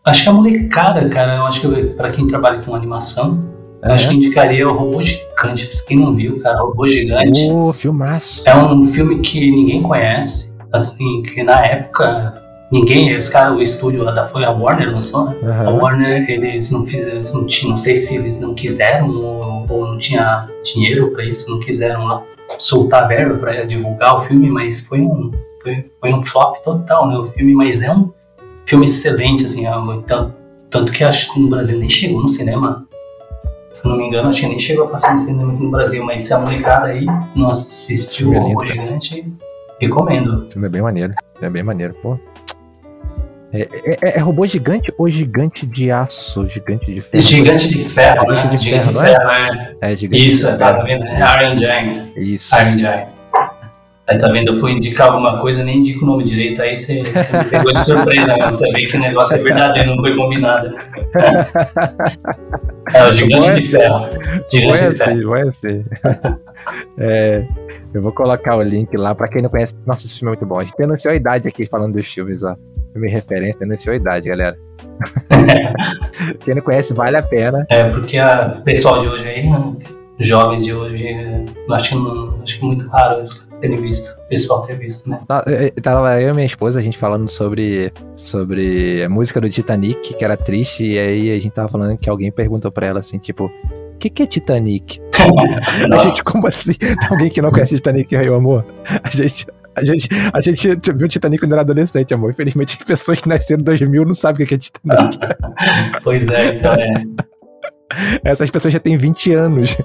acho que a molecada, cara, eu acho que pra quem trabalha com animação, eu acho que indicaria o Robô Gigante. Pra Quem não viu, cara, Robô Gigante Ô, filmaço. é um filme que ninguém conhece, assim, que na época ninguém, os caras, o estúdio lá da foi a Warner lançou, né? A Aham. Warner, eles não fizeram, eles não tinham, não sei se eles não quiseram ou, ou não tinha dinheiro pra isso, não quiseram lá soltar verba pra divulgar o filme, mas foi um, foi, foi um flop total, né? O filme, mas é um filme excelente, assim, é então, tanto que acho que no Brasil nem chegou no cinema. Se não me engano, acho que nem chegou a passar no cinema aqui no Brasil, mas se a molecada aí não assistiu é o Robô. Gigante, recomendo. O filme é bem maneiro. É bem maneiro, pô. É, é- é- é robô gigante ou gigante de aço? Gigante de ferro? Gigante de Ferro, né? Gigante de Gigante Ferro, de é? Ferro, é. É gigante Isso, de tá ferro. vendo? É Iron Giant. Isso. Iron Giant. Aí tá vendo, eu fui indicar alguma coisa, nem indico o nome direito, aí você você me pegou de surpresa mesmo, você vê que o negócio é verdadeiro, não foi combinado. É o Gigante é de Ferro. Vai Gigante de Ferro. vai assim. É, eu vou colocar o link lá pra quem não conhece. Nossa, esse filme é muito bom. A gente denunciou a idade aqui falando dos filmes, ó. Filme referência, denunciou a idade, galera. quem não conhece, vale a pena. É, porque o pessoal de hoje aí, né, jovens de hoje, é, acho que, não, acho que é muito raro eles terem visto, o pessoal ter visto, né? Tá, é, Tava eu e minha esposa, a gente falando sobre, sobre a música do Titanic, que era triste, e aí a gente tava falando que alguém perguntou pra ela assim, tipo, o que, que é Titanic? A gente, como assim? Tem alguém que não conhece Titanic, meu amor? A gente. A gente, a gente viu Titanic quando era adolescente, amor. Infelizmente, pessoas que nasceram em 2000 não sabem o que é Titanic. Pois é, então é. Essas pessoas já têm 20 anos.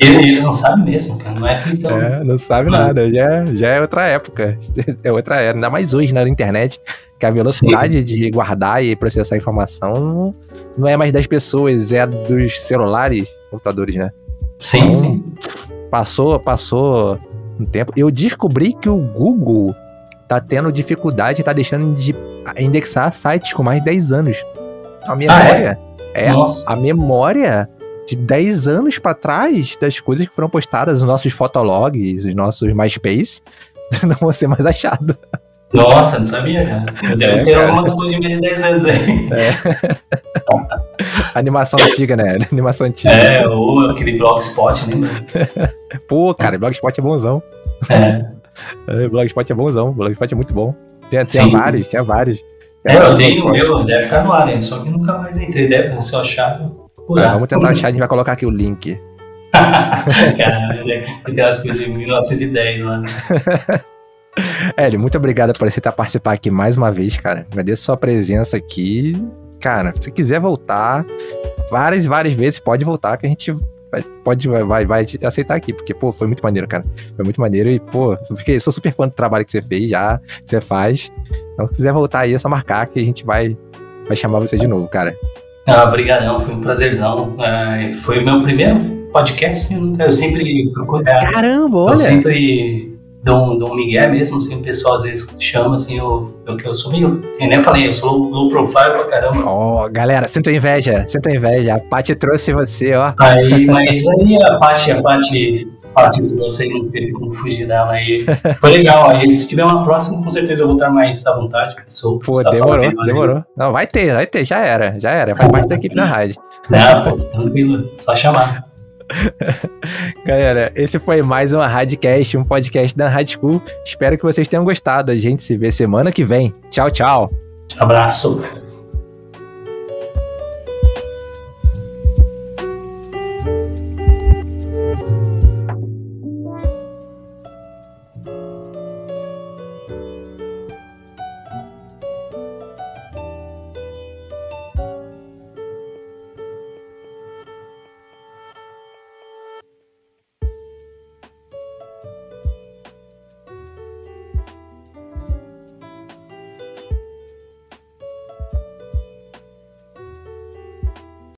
Eles não sabem mesmo, cara, não é que então. É, não sabe nada. Já, é- já é outra época. É outra era. Ainda mais hoje na internet, que a velocidade de guardar e processar informação não é mais das pessoas, é dos celulares, computadores, né? Sim, sim. Passou, passou um tempo. Eu descobri que o Google tá tendo dificuldade, tá deixando de indexar sites com mais de 10 anos. A memória. é, Nossa. a memória de 10 anos pra trás das coisas que foram postadas, os nossos fotologs, os nossos MySpace, não vão ser mais achados. Nossa, não sabia, cara. Deve É, ter cara. algumas coisas de menos de 10 anos aí. Animação antiga, né? Animação antiga. É, ou aquele blogspot, né? Pô, cara, Blogspot é bonzão. É. É, Blogspot é bonzão. Blogspot é muito bom. Tinha, tinha vários, tinha vários. É, eu tenho o meu, deve estar no ar, né? Só que nunca mais entrei. Deve, se eu achar, eu procurar. vamos tentar achar, a gente vai colocar aqui o link. Cara, né? tem aquelas coisas de 1910 lá. né? Hélio, muito obrigado por aceitar participar aqui mais uma vez, cara. Agradeço sua presença aqui. Cara, se quiser voltar várias, várias vezes, pode voltar que a gente pode, vai, vai, aceitar aqui. Porque, pô, foi muito maneiro, cara. Foi muito maneiro e, pô, eu fiquei, sou super fã do trabalho que você fez já, que você faz. Então, se quiser voltar aí, é só marcar que a gente vai, vai chamar você de novo, cara. Ah, obrigadão, foi um prazerzão. É, foi o meu primeiro podcast, eu sempre procuro. é, Caramba, Eu olha! sempre dou dou um migué mesmo, assim, o pessoal às vezes chama, assim, eu, eu, eu sou meio, eu nem falei, eu sou low, low profile pra caramba. Ó, galera, sinto inveja, sinto inveja. A Paty trouxe você, ó. Aí, mas aí a Paty, a Paty, Paty trouxe aí, não teve como fugir dela aí. Foi legal, aí se tiver uma próxima, com certeza eu vou estar mais à vontade, porque sou Pô, demorou, mas- demorou. Não, vai ter, vai ter, já era, já era. Faz parte da equipe da rádio. Não, pô, tranquilo, só chamar. Galera, esse foi mais uma Radcast, um podcast da Rádio School. Espero que vocês tenham gostado. A gente se vê semana que vem. Tchau, tchau. Abraço.